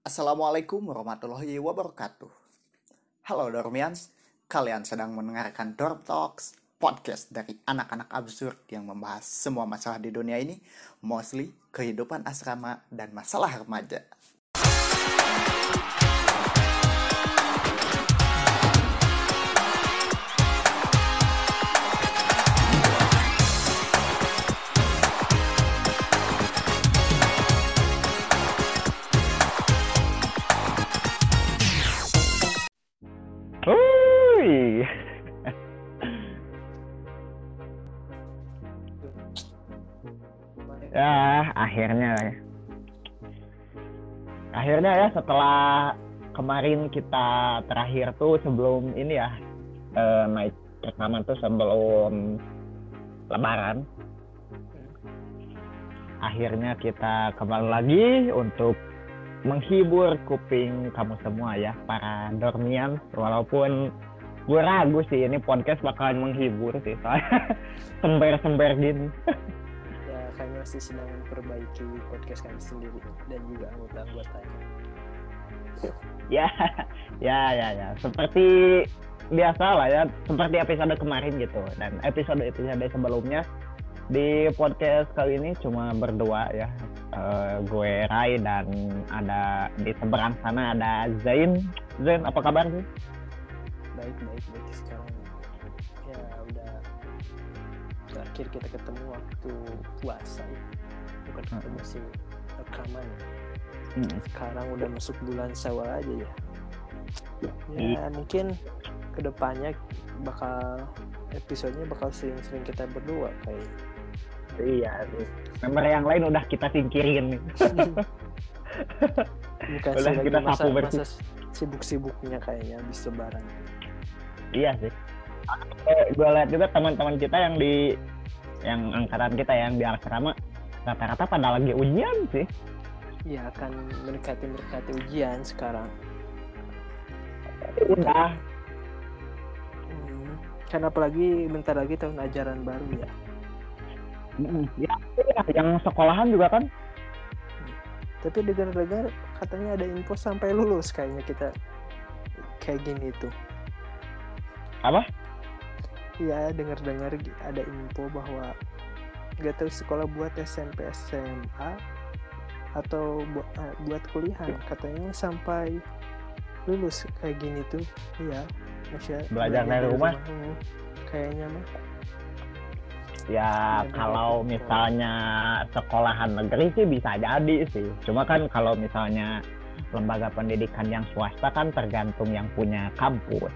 Assalamualaikum warahmatullahi wabarakatuh. Halo Dormians, kalian sedang mendengarkan Dorm Talks, podcast dari anak-anak absurd yang membahas semua masalah di dunia ini, mostly kehidupan asrama dan masalah remaja. Ya, akhirnya ya. Akhirnya ya setelah kemarin kita terakhir tuh sebelum ini ya eh, naik rekaman tuh sebelum lebaran. Akhirnya kita kembali lagi untuk menghibur kuping kamu semua ya para dormian walaupun gue ragu sih ini podcast bakalan menghibur sih soalnya sember-sember gini kami masih sedang memperbaiki podcast kami sendiri dan juga anggota-anggotanya ya ya ya ya. Seperti biasa lah ya seperti episode kemarin gitu. Dan episode episode sebelumnya di podcast kali ini cuma berdua ya. Uh, gue Rai dan ada di seberang sana ada Zain. Zain apa kabar sih? Baik baik baik sekarang terakhir kita ketemu waktu puasa ya bukan Hmm. ketemu sih rekaman ya. Hmm. sekarang udah masuk bulan Syawal aja ya Iya. ya mungkin ke depannya bakal episodenya bakal sering-sering kita berdua kayak iya sih member yang lain udah kita singkirin nih bukan Udah sih kita masa, sapu bersih. masa sibuk-sibuknya kayaknya habis lebaran iya sih eh, gue lihat juga teman-teman kita yang di yang angkatan kita yang di asrama rata-rata pada lagi ujian sih. Ya akan mendekati mendekati ujian sekarang. Udah. Hmm, kan apalagi bentar lagi tahun ajaran baru ya. Mm, ya iya, yang sekolahan juga kan. Tapi dengar-dengar katanya ada info sampai lulus kayaknya kita kayak gini tuh. apa Iya dengar-dengar ada info bahwa nggak tahu sekolah buat SMP SMA atau buat buat kuliah katanya sampai lulus kayak gini tuh. Iya. Masya, Belajar dari rumah? Hmm, kayaknya mah. ya kalau misalnya sekolahan negeri sih bisa jadi sih cuma kan kalau misalnya lembaga pendidikan yang swasta kan tergantung yang punya kampus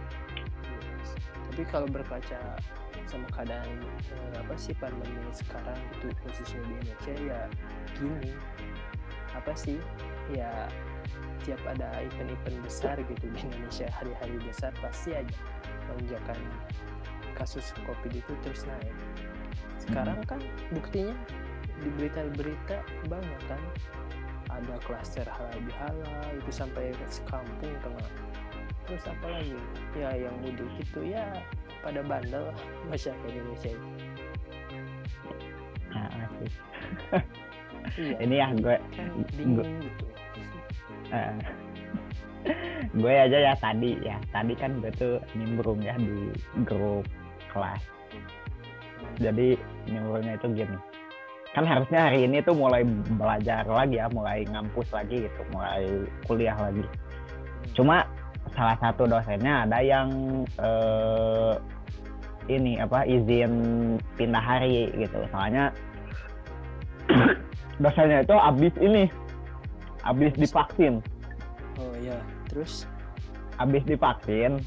Tapi kalau berkaca sama keadaan eh, apa sih pandemi sekarang itu khususnya di Indonesia ya gini. Apa sih? Ya tiap ada event-event besar gitu di Indonesia hari-hari besar pasti aja lonjakan kasus covid itu terus naik. Sekarang kan buktinya di berita-berita banyak kan ada klaster halal bihalal itu sampai sekampung kena terus apa lagi? Ya yang mudik itu ya pada bandel lah masyarakat Indonesia itu. nah, sih. iya. Ini ya gue kan bingung gitu. Gue aja ya tadi ya. Tadi kan gue tuh nimbrung ya di grup kelas. Jadi nimbrungnya itu gini. Kan harusnya hari ini tuh mulai belajar lagi ya mulai ngampus lagi gitu mulai kuliah lagi. Cuma salah satu dosennya ada yang eh, ini apa izin pindah hari gitu. Soalnya dosennya itu abis ini abis divaksin. Oh ya terus? Abis divaksin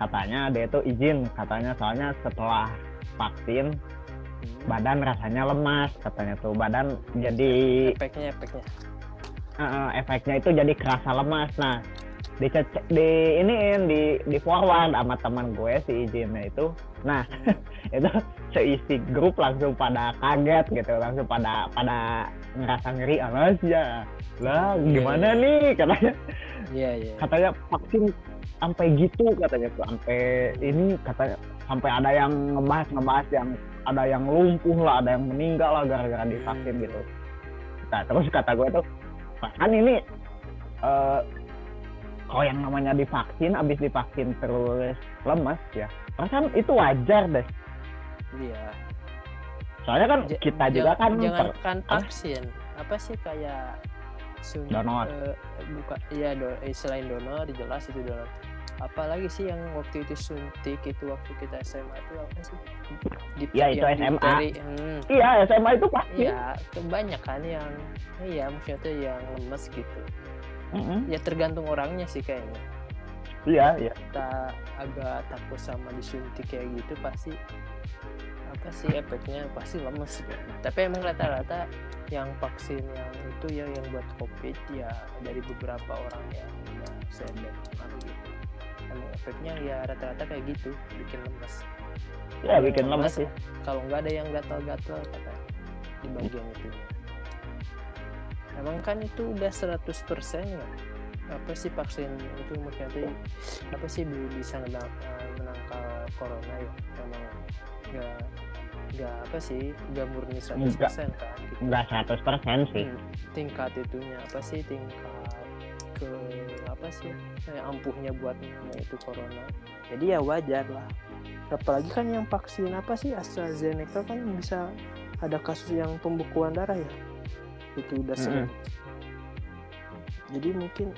katanya dia itu izin katanya. Soalnya setelah vaksin hmm, badan rasanya lemas katanya tuh. Badan jadi efeknya efeknya. Eh, efeknya itu jadi kerasa lemas. Nah di di ini di di forward sama teman gue si izinnya itu. Nah itu seisi grup langsung pada kaget gitu langsung pada pada ngerasa ngeri alas ya? Lah gimana nih? Katanya. Iya iya. Katanya vaksin sampai gitu katanya tuh sampai ini katanya. Sampai ada yang ngebahas ngebahas yang ada yang lumpuh lah ada yang meninggal lah gara-gara divaksin gitu. Nah terus kata gue tuh kan ini? Eh kalau yang namanya divaksin abis divaksin terus lemes ya perasaan itu wajar deh. Iya. Soalnya kan J- kita juga kan jangan per- kan vaksin apa sih kayak sun Donor. eh, buka iya do, eh, selain donor jelas itu donor apalagi sih yang waktu itu suntik itu waktu kita SMA itu apa sih? Di, Ya, itu SMA. difteri, hmm, iya SMA itu pasti iya kebanyakan yang iya maksudnya yang lemes gitu Mm-mm. ya tergantung orangnya sih kayaknya. Iya iya. Kita agak takut sama disuntik kayak gitu pasti apa sih efeknya pasti lemes gitu. tapi emang rata-rata yang vaksin yang itu ya yang buat covid ya dari beberapa orang yang udah saya dengar gitu. Emang efeknya ya rata-rata kayak gitu bikin lemes. Ya bikin lemes sih kalau nggak ada yang gatal-gatal kata di bagian itu emang kan itu udah 100% ya? Apa sih vaksin itu maksudnya? Tuh apa sih bi- bisa menang, eh, menangkal corona ya? Emang nggak nggak apa sih? Nggak murni 100% kan gitu. nggak 100% sih. Hmm, tingkat itunya apa sih? Tingkat ke apa sih? Eh, ampuhnya buat itu corona. Jadi ya wajar lah. Apalagi kan yang vaksin apa sih? AstraZeneca kan bisa ada kasus yang pembekuan darah ya itu udah sering. Jadi mungkin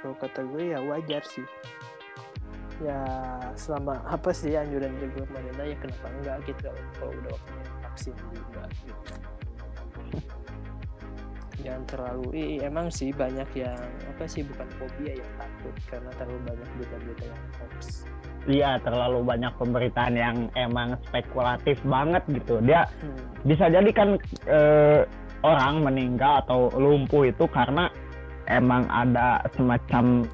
kalau kata gue ya wajar sih. Ya selama apa sih anjuran dari pemerintah ya kenapa enggak gitu kalau, udah waktunya vaksin juga gitu. Jangan terlalu ih, emang sih banyak yang apa sih bukan fobia yang takut karena terlalu banyak berita-berita yang hoax iya terlalu banyak pemberitaan yang emang spekulatif banget gitu. Dia Hmm, bisa jadi kan eh, orang meninggal atau lumpuh itu karena emang ada semacam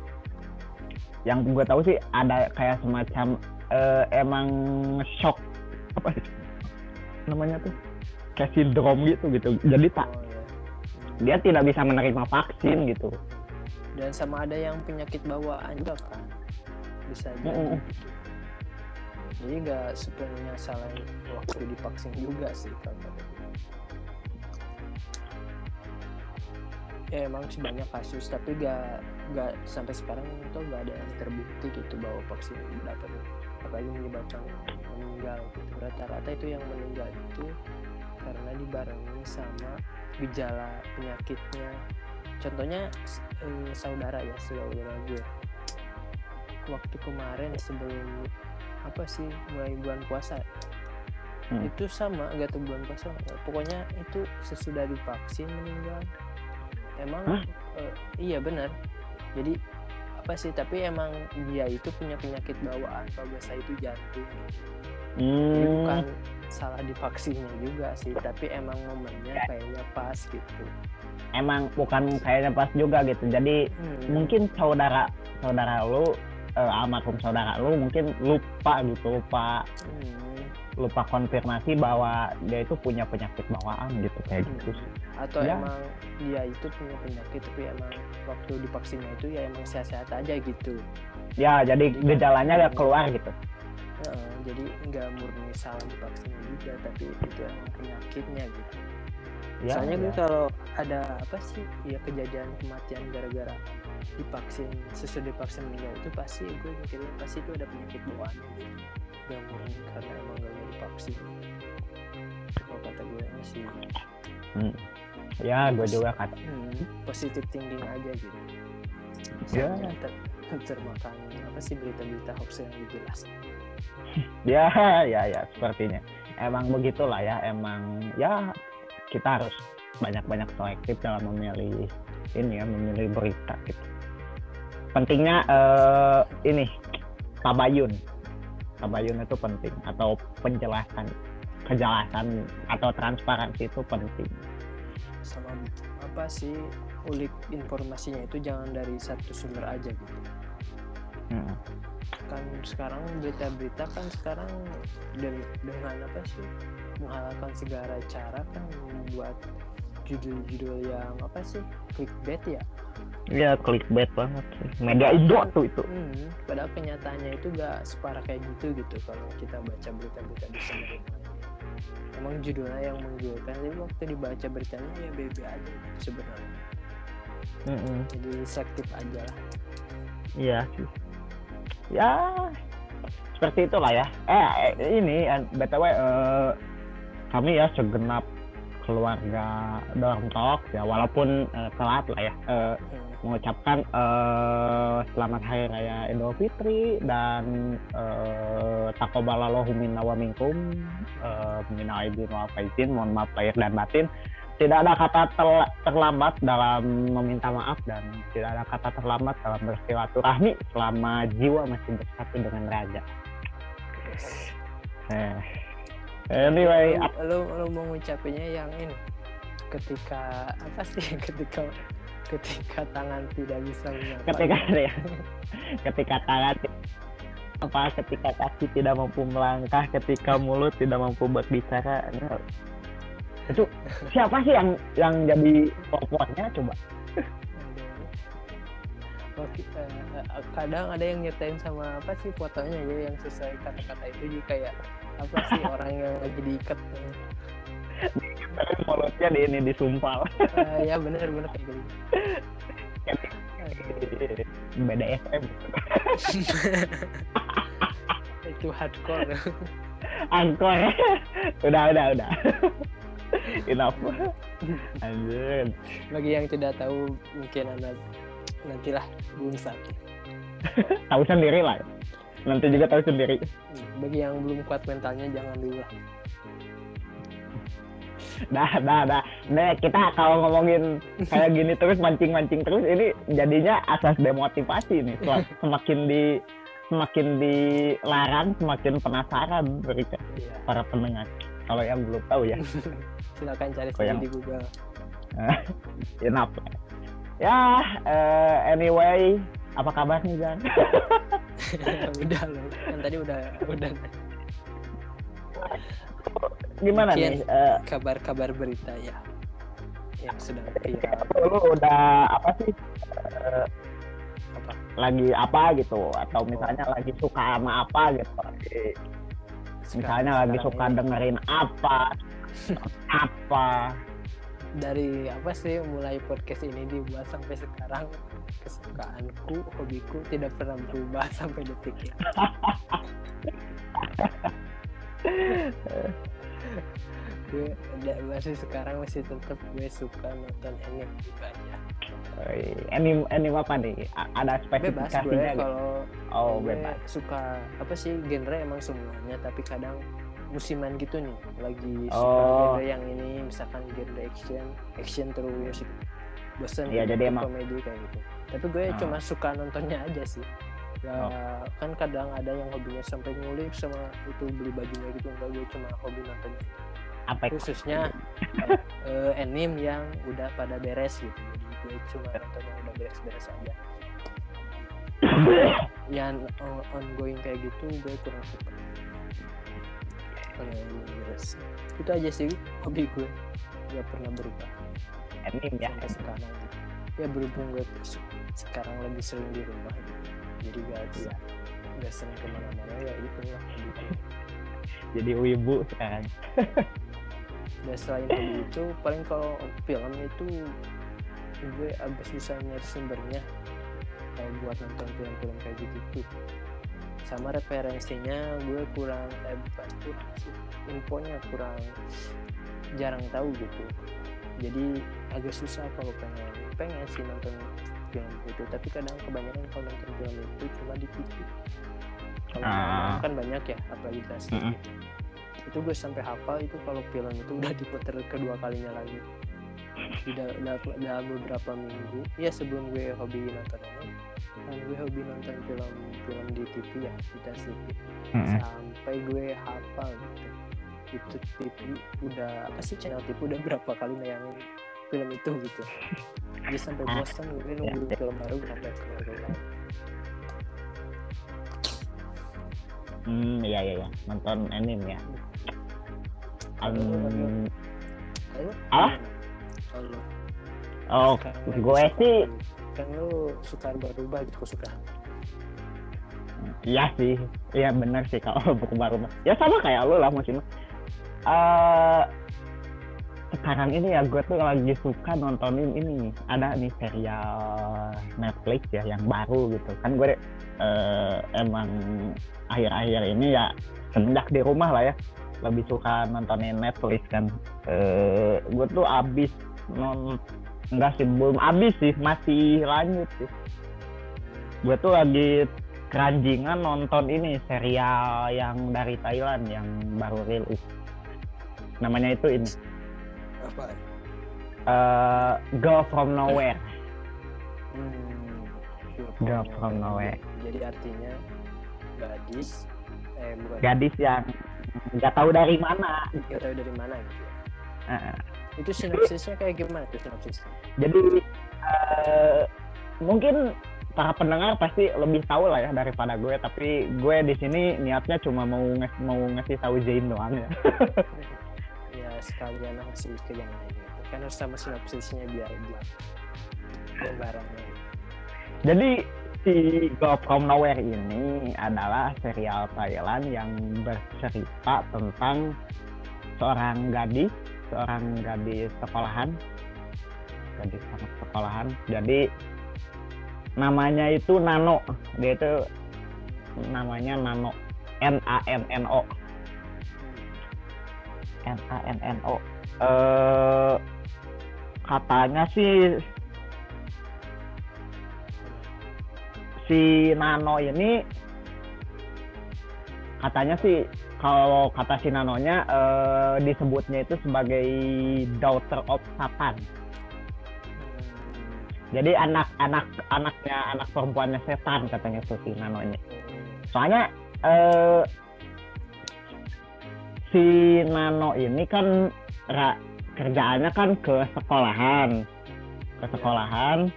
yang gue tahu sih ada kayak semacam eh, emang shock apa sih namanya tuh? Kayak sindrom gitu gitu. Jadi tak oh ya dia tidak bisa menerima vaksin gitu. Dan sama ada yang penyakit bawaan juga kan bisa jadi Mm-mm. gitu. jadi nggak sepenuhnya salah waktu divaksin juga sih kalau ya emang sih banyak kasus tapi gak nggak sampai sekarang itu nggak ada yang terbukti gitu bahwa vaksin dapat apalagi menyebabkan meninggal gitu rata-rata itu yang meninggal itu karena dibarengi sama gejala penyakitnya contohnya eh, saudara ya saudara gue waktu kemarin sebelum apa sih mulai bulan puasa. Hmm. itu sama nggak tahu bulan puasa pokoknya itu sesudah divaksin meninggal. Emang Hah? eh, iya benar. Jadi apa sih tapi emang dia itu punya penyakit bawaan kalau biasa itu jantung. Jadi hmm, bukan salah divaksinnya juga sih tapi emang momennya kayaknya pas gitu. Emang bukan kayaknya pas juga gitu. Jadi Hmm. mungkin saudara saudara lu eh, almarhum saudara lu mungkin lupa gitu lupa Hmm. lupa konfirmasi bahwa dia itu punya penyakit bawaan gitu kayak gitu sih. atau Ya. emang dia itu punya penyakit tapi emang waktu divaksinnya itu ya emang sehat-sehat aja gitu ya jadi Jadi- gejalanya udah keluar gitu jadi nggak murni salah divaksinnya juga tapi itu emang penyakitnya gitu ya, soalnya gue ya. kalau ada apa sih ya kejadian kematian gara-gara divaksin sesudah divaksin meninggal itu pasti gue mikirnya pasti itu ada penyakit gitu gak murni karena emang gak mau divaksin. Kalau kata gue sih. Hmm. ya gue juga kata hmm, positif thinking aja gitu. Ya. Soalnya ter termakan apa sih berita-berita hoax yang jelas ya ya ya sepertinya. Emang begitulah ya emang ya kita harus banyak-banyak selektif dalam memilih ini ya memilih berita gitu pentingnya eh, ini tabayun. Tabayun itu penting atau penjelasan kejelasan atau transparansi itu penting. Sama apa sih ulik informasinya itu jangan dari satu sumber aja gitu? Hmm. kan sekarang berita-berita kan sekarang den- dengan apa sih menghalalkan segala cara kan membuat judul-judul yang apa sih clickbait ya ya clickbait banget sih media Indo tuh itu hmm, padahal kenyataannya itu gak separah kayak gitu gitu kalau kita baca berita-berita di lain. emang judulnya yang menggiurkan tapi waktu dibaca beritanya ya bebe aja sebenarnya Mm-mm. jadi selektif aja lah Iya sih. Ya seperti itulah ya. Eh ini btw eh, kami ya segenap keluarga Dorm Talk ya walaupun eh, telat lah ya eh, Hmm. Mengucapkan eh, selamat hari raya Idul Fitri dan eh, takobalallahu minna wa minkum. Eh, minal aidin wal faizin mohon maaf lahir dan batin. Tidak ada kata tel- terlambat dalam meminta maaf dan tidak ada kata terlambat dalam bersilaturahmi selama jiwa masih bersatu dengan raga. Eh, anyway, lu, lu, lu mau ngucapinnya yang ini. Ketika apa sih? Ketika ketika tangan tidak bisa menyapa. Ketika ya, ketika tangan apa ketika kaki tidak mampu melangkah ketika mulut tidak mampu berbicara itu siapa sih yang yang jadi pokoknya coba? Eh, eh, kadang ada yang nyetain sama apa sih fotonya ya yang sesuai kata-kata itu jadi kayak apa sih orang yang lagi diikat mulutnya di ini disumpal. Eh, ya bener bener kayak gitu. BDSM itu hardcore. Angkor. Udah udah udah. Enough. Anjir bagi yang tidak tahu mungkin anda nantilah bungsa tahu sendiri lah. Nanti juga tahu sendiri. Bagi yang belum kuat mentalnya jangan dulu lah dah dah dah. Nah kita kalau ngomongin kayak gini terus mancing mancing terus ini jadinya asas demotivasi nih. Sem- semakin di semakin dilarang semakin penasaran mereka Iya. para pendengar. Kalau yang belum tahu ya. Silakan cari saja yang- di Google. Enough ya eh, anyway apa kabar nih Jan? Udah loh kan tadi udah udah gimana Mungkin- nih Eh, kabar-kabar berita ya yang sedang viral. Lu udah apa sih? Eh, apa? lagi apa gitu? Atau misalnya lagi suka sama apa gitu? Lagi- misalnya lagi sekarang suka ini. dengerin apa? Apa? Dari apa sih mulai podcast ini dibuat sampai sekarang kesukaanku hobiku tidak pernah berubah sampai detik ini gue masih sekarang masih tetap gue suka nonton anime Eh, anime anime apa nih? A- ada bebas gue spesifikasinya kalau oh gue bebas. suka apa sih genre emang semuanya tapi kadang musiman gitu nih lagi suka Oh. genre yang ini misalkan genre action action terus bosan Iya, gitu, jadi emang- komedi kayak gitu. Tapi gue Ah. cuma suka nontonnya aja sih ya Oh. kan kadang ada yang hobinya sampai ngulik sama itu beli bajunya gitu enggak gue cuma hobi nontonnya. Apa khususnya anime yang udah pada beres gitu. Jadi gue cuma nonton yang udah beres-beres aja. Yang on- ongoing kayak gitu gue kurang suka. Kalau yang beres. Itu aja sih hobi gue gak pernah berubah. Anime ya? Sampai sekarang ya berhubung gue se- sekarang lebih sering di rumah gitu. Jadi gak Iya. gak sering ke mana-mana ya itu lah jadi wibu sekarang dan selain hobi itu paling kalau film itu gue agak susah nyari sumbernya kalau buat nonton film-film kayak gitu tuh sama referensinya gue kurang eh bukan kurang sih infonya kurang jarang tahu gitu. Jadi agak susah kalau pengen pengen sih nonton film itu tapi kadang kebanyakan kalau nonton film itu cuma di TV kalau Ah. kan banyak ya apalagi di Mm-mm. itu gue sampai hafal itu kalau film itu udah diputer kedua kalinya lagi. Udah, udah beberapa minggu. Ya sebelum gue hobi nonton ini kan gue hobi nonton film film di TV ya di TV sampai gue hafal gitu. Itu TV udah apa sih channel TV udah berapa kali nayangin film itu gitu. Jadi sampai Ah, bosan gue nunggu film baru sampai keluar hmm iya iya iya nonton anime ya. Um, Ah? lu? oh gue suka sih kan lu suka berubah gitu kesukaan Iya sih, iya bener sih kalau berubah-ubah. Ya sama kayak lu lah musim. Eh sekarang ini ya gue tuh lagi suka nontonin ini ada nih serial Netflix ya yang baru gitu. Kan gue eh, emang akhir-akhir ini ya semenjak di rumah lah ya. Lebih suka nontonin Netflix kan. Eh, gue tuh abis non enggak sih belum abis sih masih lanjut sih. Gue tuh lagi keranjingan nonton ini serial yang dari Thailand yang baru rilis. Namanya itu ini apa eh Girl from Nowhere. Hmm, Girl from Nowhere. jadi artinya gadis eh bukan gadis yang nggak tahu dari mana. Nggak tahu dari mana gitu. Eh, itu sinopsisnya kayak gimana tuh sinopsisnya? Jadi eh, mungkin para pendengar pasti lebih tahu lah ya daripada gue tapi gue di sini niatnya cuma mau ngas mau ngasih tahu Zain doang ya sekalian ngasih ke yang lain gitu. kan harus sama sinopsisnya biar buat gambarannya jadi si Girl from Nowhere ini adalah serial Thailand yang bercerita tentang seorang gadis seorang gadis sekolahan. Gadis anak sekolahan. Jadi namanya itu Nano. Dia itu namanya Nano. N A N N O N A N N O eh katanya sih si Nano ini katanya sih kalau kata si Nanonya eh, disebutnya itu sebagai daughter of Satan. Jadi anak-anak anaknya anak perempuannya setan katanya tuh si Nanonya. Soalnya eh, si Nano ini kan ra- kerjaannya kan ke sekolahan, ke sekolahan.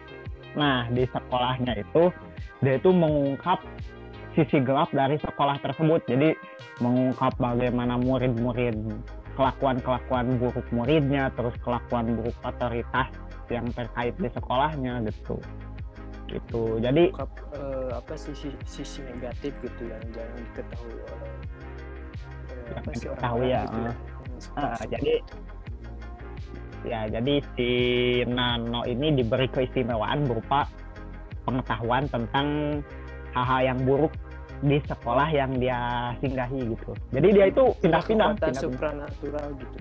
Nah di sekolahnya itu dia itu mengungkap sisi gelap dari sekolah tersebut. Jadi mengungkap bagaimana murid-murid kelakuan-kelakuan buruk muridnya, terus kelakuan buruk otoritas yang terkait di sekolahnya gitu. Gitu. Jadi Ungkap, eh, apa sisi sisi negatif gitu yang jangan diketahui oleh eh, Yang diketahui ya, gitu seperti jadi ya jadi si Nano ini diberi keistimewaan berupa pengetahuan tentang hal-hal yang buruk di sekolah yang dia singgahi gitu. Jadi dia itu pindah-pindah, kekuatan supranatural gitu.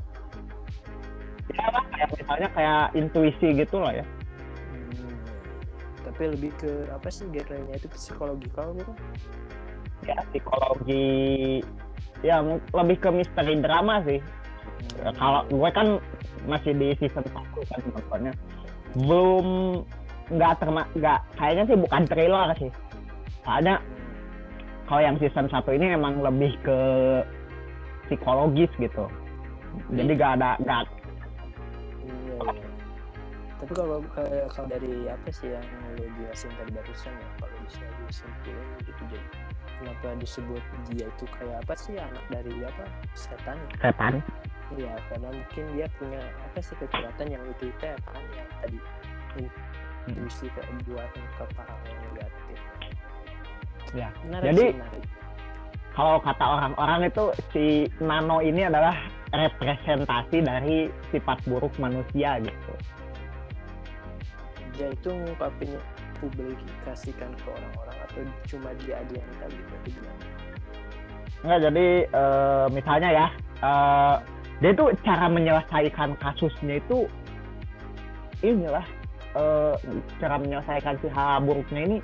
Ya lah, kayak misalnya kayak intuisi gitu loh ya. Hmm. tapi lebih ke apa sih genrenya? Itu psikologikal gitu? Ya psikologi ya lebih ke misteri drama sih. Ya, kalau gue kan masih di season 1 kan nontonnya. Belum nggak terma nggak kayaknya sih bukan trailer sih. Soalnya kalau yang season 1 ini emang lebih ke psikologis gitu. Jadi gak ada gak Iya, iya. Tapi kalau kalau dari apa sih yang lo jelasin tadi barusan ya, kalau bisa disimpulin gitu jadi kenapa disebut dia itu kayak apa sih anak dari apa setan? setan. Iya, karena mungkin dia punya apa sih kekuatan yang itu itu ya kan yang tadi intuisi kayak buat ke hal yang negatif. Ya, Menarik jadi- sih, menarik. Kalau kata orang-orang itu si Nano ini adalah representasi dari sifat buruk manusia gitu. dia itu ngungkapinnya publikasikan ke orang-orang cuma dia aja yang tahu gitu? Enggak, jadi eh, misalnya ya, eh, dia itu cara menyelesaikan kasusnya itu inilah eh, cara menyelesaikan si hal buruknya ini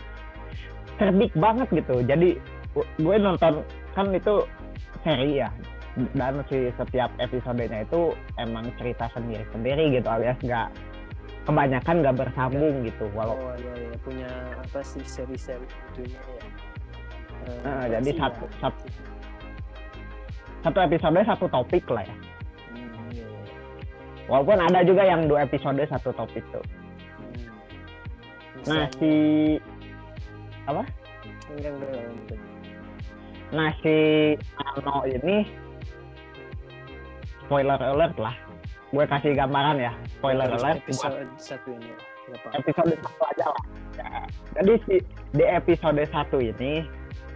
cerdik banget gitu. Jadi gu- gue nonton kan itu seri ya, dan si setiap episodenya itu emang cerita sendiri-sendiri gitu alias nggak kebanyakan nggak bersambung gitu walau Oh iya iya punya apa sih seri-seri itunya ya. Nah, apa jadi sih satu- ya? satu- satu episode satu topik lah ya Hmm, iya, iya. walaupun ada juga yang dua episode satu topik tuh Hmm. nah si apa enggak enggak enggak, enggak. nah si Ano ini spoiler alert lah gue kasih gambaran ya spoiler alert buat episode satu ini episode satu aja lah Ya. jadi si di episode satu ini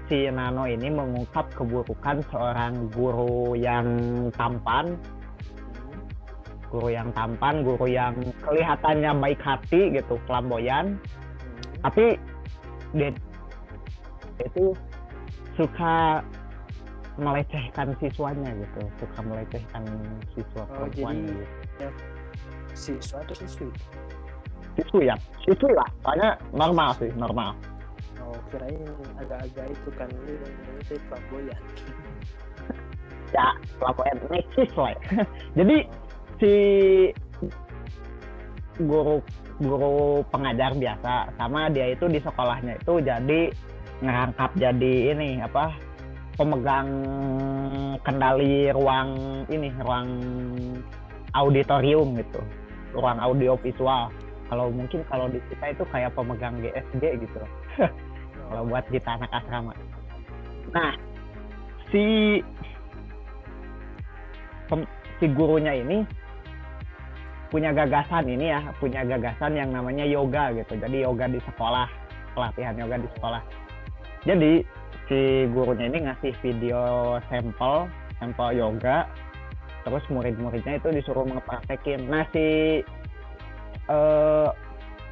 si Nano ini mengungkap keburukan seorang guru yang tampan guru yang tampan guru yang kelihatannya baik hati gitu flamboyan Hmm. tapi dia itu suka melecehkan siswanya gitu suka melecehkan siswa Oh, perempuannya jadi- gitu. siswa atau siswi siswi ya siswi lah soalnya normal sih normal oh kirain agak-agak itu kan itu flamboyan ya flamboyan neksis lah ya. jadi si guru guru pengajar biasa sama dia itu di sekolahnya itu jadi ngerangkap jadi ini apa pemegang kendali ruang ini ruang auditorium gitu. Ruang audio visual. Kalau mungkin kalau di kita itu kayak pemegang GSG gitu. Kalau buat kita anak asrama nah si pem- si gurunya ini punya gagasan ini ya punya gagasan yang namanya yoga gitu. Jadi yoga di sekolah pelatihan yoga di sekolah. Jadi si gurunya ini ngasih video sampel sampel yoga. Terus murid-muridnya itu disuruh ngepraktekin nah si eh,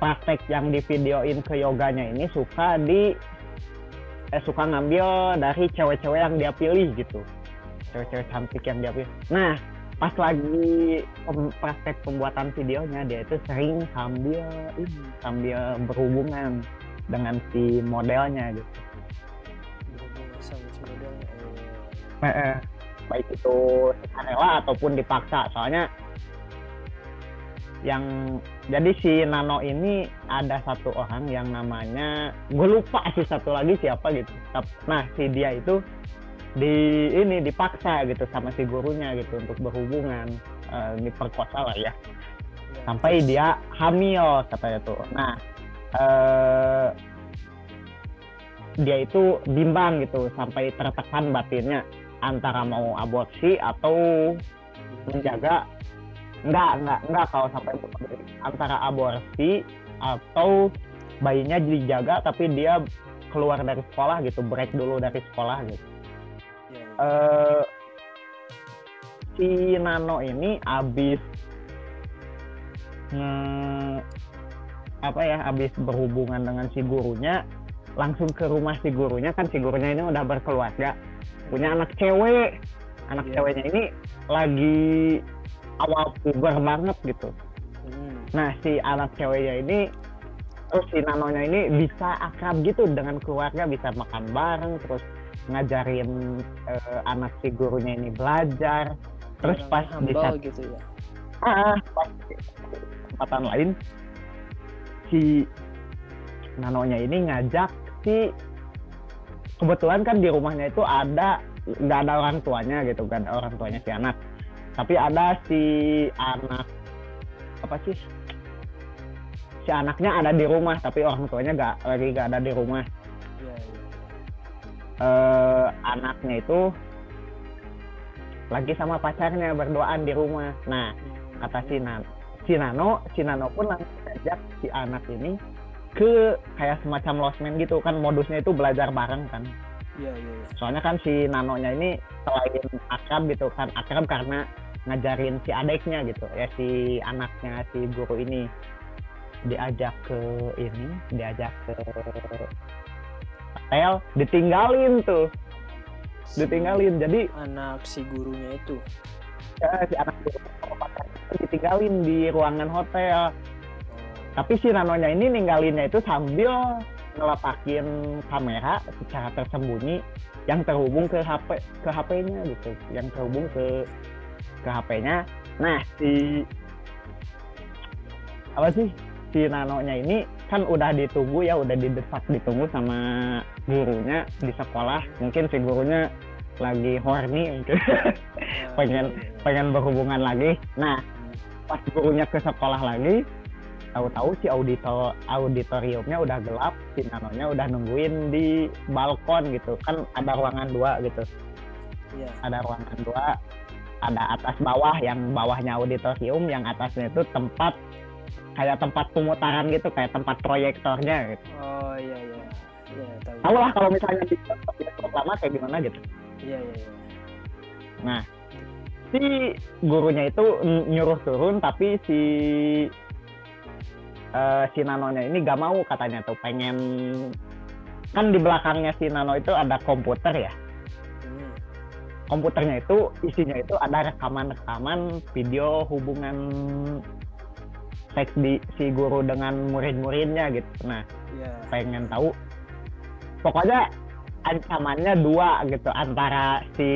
praktek yang di videoin ke yoganya ini suka di eh suka ngambil dari cewek-cewek yang dia pilih gitu. Cewek-cewek cantik yang dia pilih. Nah pas lagi pem- praktek pembuatan videonya dia itu sering sambil ini sambil berhubungan dengan si modelnya gitu Eh, eh. baik itu sukarela ataupun dipaksa. Soalnya yang jadi si Nano ini ada satu orang yang namanya gue lupa sih satu lagi siapa gitu. Nah si dia itu di ini dipaksa gitu sama si gurunya gitu untuk berhubungan. Eh, diperkosa lah ya. Ya, sampai dia hamil katanya tuh. Nah eh, dia itu bimbang gitu sampai tertekan batinnya antara mau aborsi atau menjaga enggak enggak enggak kalau sampai antara aborsi atau bayinya dijaga tapi dia keluar dari sekolah gitu break dulu dari sekolah gitu ya, ya. eh si Nano ini abis nge apa ya abis berhubungan dengan si gurunya langsung ke rumah si gurunya kan si gurunya ini udah berkeluarga punya anak cewek anak Iya. ceweknya ini lagi awal puber banget gitu Hmm. Nah, si anak ceweknya ini, terus si nanonya ini bisa akrab gitu dengan keluarga, bisa makan bareng, terus ngajarin eh, anak si gurunya ini belajar. Terus Orangnya pas di saat- gitu ya ah, pas kesempatan lain, si nanonya ini ngajak si kebetulan kan di rumahnya itu ada nggak ada orang tuanya gitu kan orang tuanya si anak. Tapi ada si anak apa sih? Si anaknya ada di rumah tapi orang tuanya nggak lagi nggak ada di rumah. Ya ya eh anaknya itu lagi sama pacarnya berduaan di rumah. Nah kata si Nano si Nano si Nano pun langsung ngajak si anak ini ke kayak semacam losmen gitu kan modusnya itu belajar bareng kan. Ya ya ya soalnya kan si Nanonya ini selain akrab gitu kan akrab karena ngajarin si adeknya gitu ya si anaknya si guru ini. Diajak ke ini diajak ke hotel ditinggalin tuh. Si ditinggalin jadi anak si gurunya itu. Ya, si anak guru ditinggalin di ruangan hotel. Tapi si Nanonya ini ninggalinnya itu sambil ngeletakin kamera secara tersembunyi yang terhubung ke HP ke HP-nya gitu. Yang terhubung ke ke HP-nya nah si apa sih? Si Nanonya ini kan udah ditunggu ya udah didesak ditunggu sama gurunya di sekolah. Mungkin si gurunya lagi horny Ya, pengen pengen berhubungan lagi. Nah pas gurunya ke sekolah lagi tahu-tahu si auditor auditoriumnya udah gelap si nanonya udah nungguin di balkon gitu. Kan ada ruangan dua gitu. Ya ada ruangan dua ada atas bawah yang bawahnya auditorium yang atasnya itu tempat kayak tempat pemutaran gitu kayak tempat proyektornya gitu. Oh iya iya. Ya tahu. Tahu lah kalau misalnya di bioskop lama kayak gimana gitu. Iya iya iya. Nah, si gurunya itu nyuruh turun tapi si eh, si Nanonya ini gak mau katanya tuh pengen kan di belakangnya si Nano itu ada komputer ya Hmm. komputernya itu isinya itu ada rekaman-rekaman video hubungan seks di si guru dengan murid-muridnya gitu nah Ya. pengen tahu pokoknya ancamannya dua gitu antara si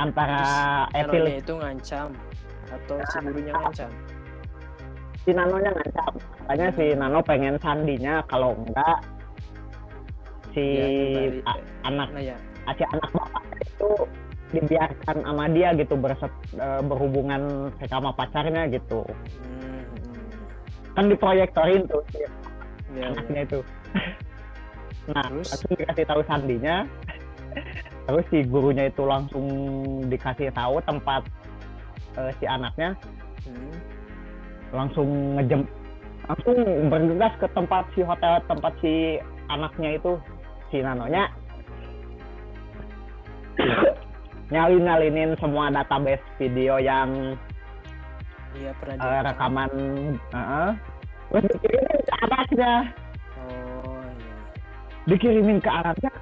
antara Nanonya itu ngancam atau si gurunya ngancam. Si Nanonya ngancam katanya si Nano pengen sandinya kalau enggak si Ya, a- anak Nah ya. si anak bapak itu dibiarkan sama dia gitu berset, eh, berhubungan sama pacarnya gitu Hmm, hmm. kan diproyektorin tuh si Ya, ya. anaknya itu nah Terus? langsung dikasih tahu sandinya terus si gurunya itu langsung dikasih tahu tempat eh, si anaknya Hmm. Langsung ngejem langsung bergegas ke tempat si hotel tempat si anaknya itu si Nanonya nyalin nyalinin semua database video yang Iya pernah direkam. rekaman terus dikirimin ke anaknya Oh iya. dikirimin ke anaknya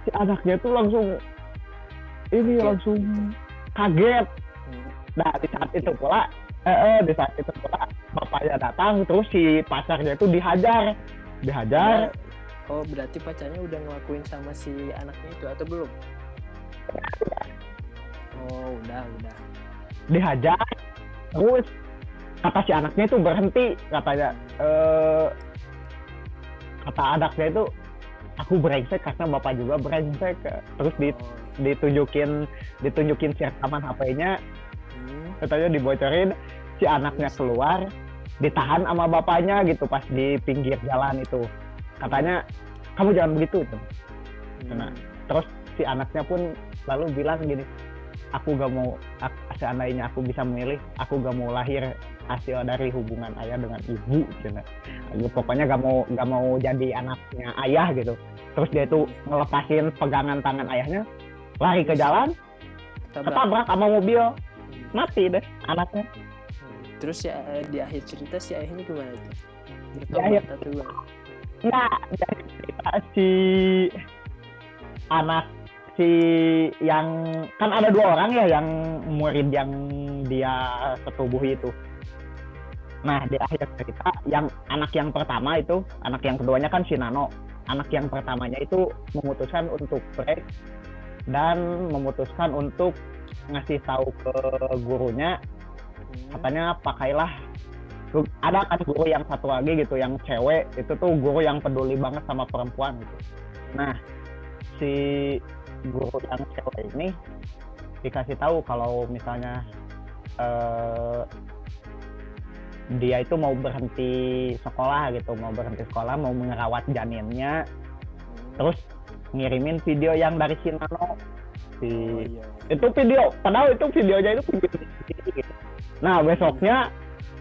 si anaknya tuh langsung ini Kaget langsung kaget Hmm. nah di saat itu pula eh, eh, di saat itu pula bapaknya datang terus si pacarnya itu dihajar dihajar Oh berarti pacarnya udah ngelakuin sama si anaknya itu atau belum? Oh udah udah. dihajar terus kata si anaknya itu berhenti katanya eh kata anaknya itu aku brengsek karena bapak juga brengsek terus di, Oh, ditunjukin ditunjukin si rekaman HP-nya. Katanya dibocorin si anaknya keluar ditahan sama bapaknya gitu pas di pinggir jalan itu katanya kamu jangan begitu tuh Hmm. Nah. terus si anaknya pun lalu bilang gini aku gak mau seandainya aku bisa memilih aku gak mau lahir hasil dari hubungan ayah dengan ibu cina Gitu, pokoknya gak mau gak mau jadi anaknya ayah gitu terus dia itu ngelepasin pegangan tangan ayahnya lari ke jalan Tabrak. ketabrak sama mobil mati deh anaknya Terus ya eh, di akhir cerita si ayahnya gimana akhir- Bertobat atau gimana? Nah, dari cerita si anak si yang kan ada dua orang ya yang murid yang dia setubuhi itu. Nah, di akhir cerita yang anak yang pertama itu, anak yang keduanya kan si Nano. Anak yang pertamanya itu memutuskan untuk break dan memutuskan untuk ngasih tahu ke gurunya Hmm. katanya pakailah ada kan guru yang satu lagi gitu yang cewek itu tuh guru yang peduli banget sama perempuan gitu nah si guru yang cewek ini dikasih tahu kalau misalnya eh, dia itu mau berhenti sekolah gitu mau berhenti sekolah mau merawat janinnya terus ngirimin video yang dari si Nano si Oh, iya. itu video padahal itu videonya itu video gitu. nah besoknya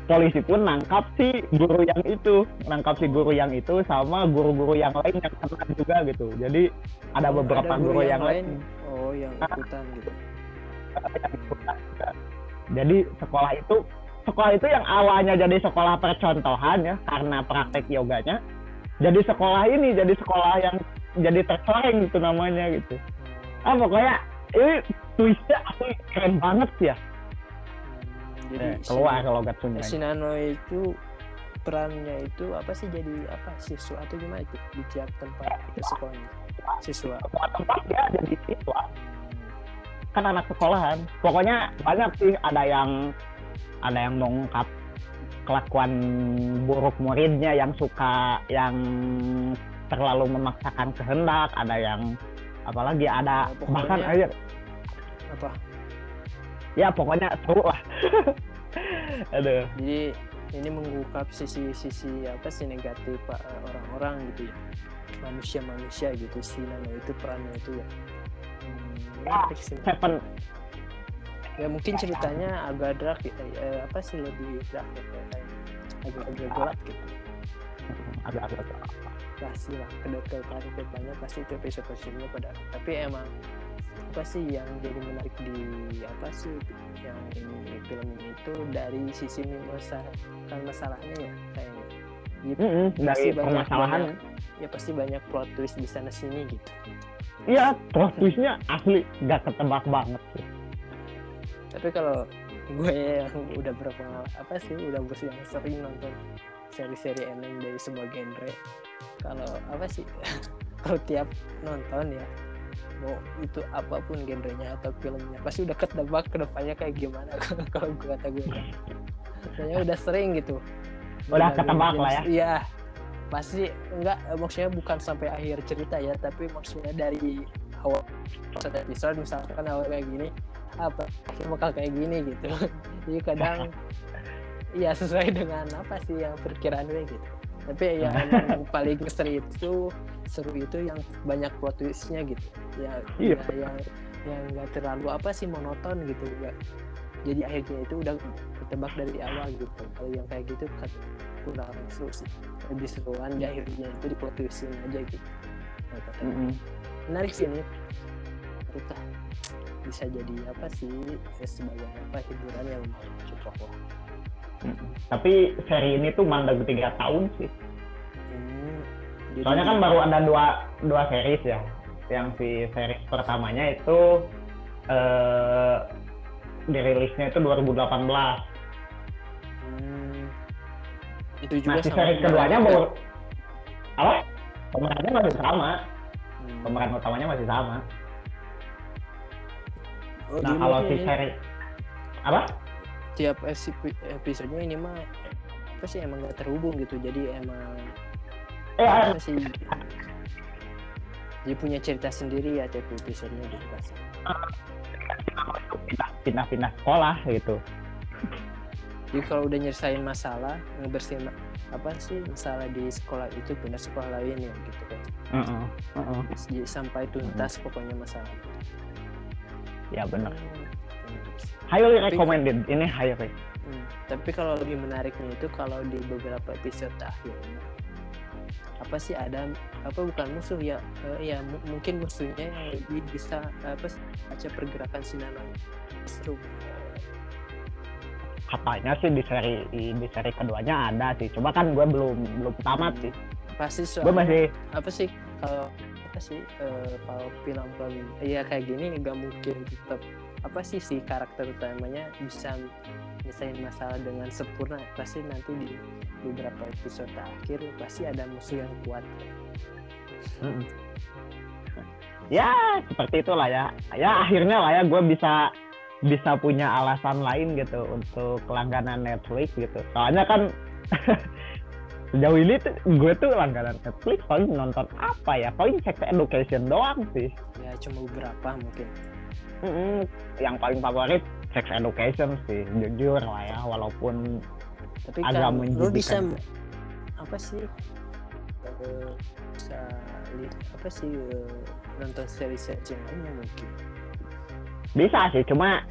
polisi pun nangkap si guru yang itu nangkap si guru yang itu sama guru-guru yang lain yang kena juga gitu jadi ada Oh, beberapa ada guru, yang, lain Oh yang ikutan gitu. yang ikutan juga. jadi sekolah itu sekolah itu yang awalnya jadi sekolah percontohan ya karena praktek yoganya jadi sekolah ini jadi sekolah yang jadi tercoreng gitu namanya gitu ah pokoknya ini twistnya asli keren banget ya. Jadi eh, keluar logat Sunda si Nano itu perannya itu apa sih jadi apa siswa atau gimana itu? Di tiap tempat di sekolahnya siswa. Semua tempat dia jadi siswa. Kan anak sekolahan. Pokoknya banyak sih ada yang ada yang mengungkap kelakuan buruk muridnya yang suka yang terlalu memaksakan kehendak ada yang apalagi ada Ya, pokoknya- bahkan aja. Apa? Ya pokoknya seru lah. Aduh. Jadi ini mengungkap sisi-sisi apa sih negatif Pak, eh, orang-orang gitu ya. Manusia-manusia gitu si Nano itu perannya itu ya. Hmm, sih. Seven. Ya mungkin ceritanya agak dark ya, eh, apa sih lebih dark ya kayak agak-agak gelap gitu. Agak-agak pasti lah ke depannya pasti itu episode episodenya pada tapi emang apa sih yang jadi menarik di apa sih yang ini film ini itu dari sisi menyelesaikan masalahnya ya kayaknya. Jadi Mm-mm, dari pasti banyak- permasalahan. banyak- ya pasti banyak plot twist di sana sini gitu. Iya plot twistnya asli gak ketebak banget sih. Tapi kalau gue yang udah berpengalaman apa sih udah bos yang sering nonton seri-seri anime dari semua genre. Kalau apa sih? Kalau tiap nonton ya mau itu apa pun genrenya atau filmnya pasti udah ketebak ke depannya kayak gimana. Kalau gue kata gue soalnya udah sering gitu. Udah ketebak lah ya. iya. Pasti enggak maksudnya bukan sampai akhir cerita ya tapi maksudnya dari awal satu episode misalkan awal kayak gini apa bakal kayak gini gitu. Jadi kadang ya sesuai dengan apa sih yang perkiraan gue gitu. Tapi yang emang paling seru itu seru itu yang banyak plot twistnya gitu. Ya, Iya. ya yang yang nggak terlalu apa sih monoton gitu nggak. Jadi akhirnya itu udah ketebak dari awal gitu. Kalau yang kayak gitu kan kurang seru sih. Lebih seruan di akhirnya itu di plot twistin aja gitu. Nah, kata gue. Mm-mm. menarik sih ini. Kita bisa jadi apa sih ya sebagai apa hiburan yang cocok lah. Tapi seri ini tuh mandek tiga tahun sih. Hmm, jadi- soalnya kan baru ada dua dua series ya. Yang si series pertamanya itu eh dirilisnya itu 2018 Hmm, itu juga nah si series dengan- keduanya baru apa? Pemerannya masih sama. Hmm. pemeran utamanya masih sama. Oh, nah kalau si seri apa tiap epi- episodenya ini mah apa sih emang gak terhubung gitu. Jadi emang eh apa sih dia punya cerita sendiri ya tiap episodenya gitu kan pindah pindah pindah sekolah gitu. Jadi kalau udah nyelesain masalah ngebersihin apa sih masalah di sekolah itu pindah sekolah lain ya gitu kan Heeh, heeh. Jadi sampai tuntas pokoknya masalah ya benar hmm. Highly recommended. Ini highly. Hmm, Tapi kalau lebih menariknya itu kalau di beberapa episode akhirnya apa sih ada apa bukan musuh ya eh, ya mu- mungkin musuhnya yang lebih bisa apa baca pergerakan si Nana seru. Katanya sih di seri di seri keduanya ada sih. Coba kan gue belum belum tamat sih. pasti gue masih apa sih kalau apa sih eh, kalau film-film ya kayak gini nggak mungkin tetap apa sih si karakter utamanya bisa misalnya masalah dengan sempurna? Pasti nanti di beberapa episode akhir pasti ada musuh yang kuat. Mm-mm. ya seperti itulah ya. Ya akhirnya lah ya gue bisa bisa punya alasan lain gitu untuk langganan Netflix gitu. Soalnya kan sejauh ini tuh gue tuh langganan Netflix paling nonton apa ya? Paling sex education doang sih. Ya cuma beberapa mungkin Mm-mm. yang paling favorit sex education sih jujur lah ya walaupun tapi Agak kan lu bisa apa sih? Bisa apa sih eh, nonton seri-seri yang lainnya mungkin. Bisa sih cuma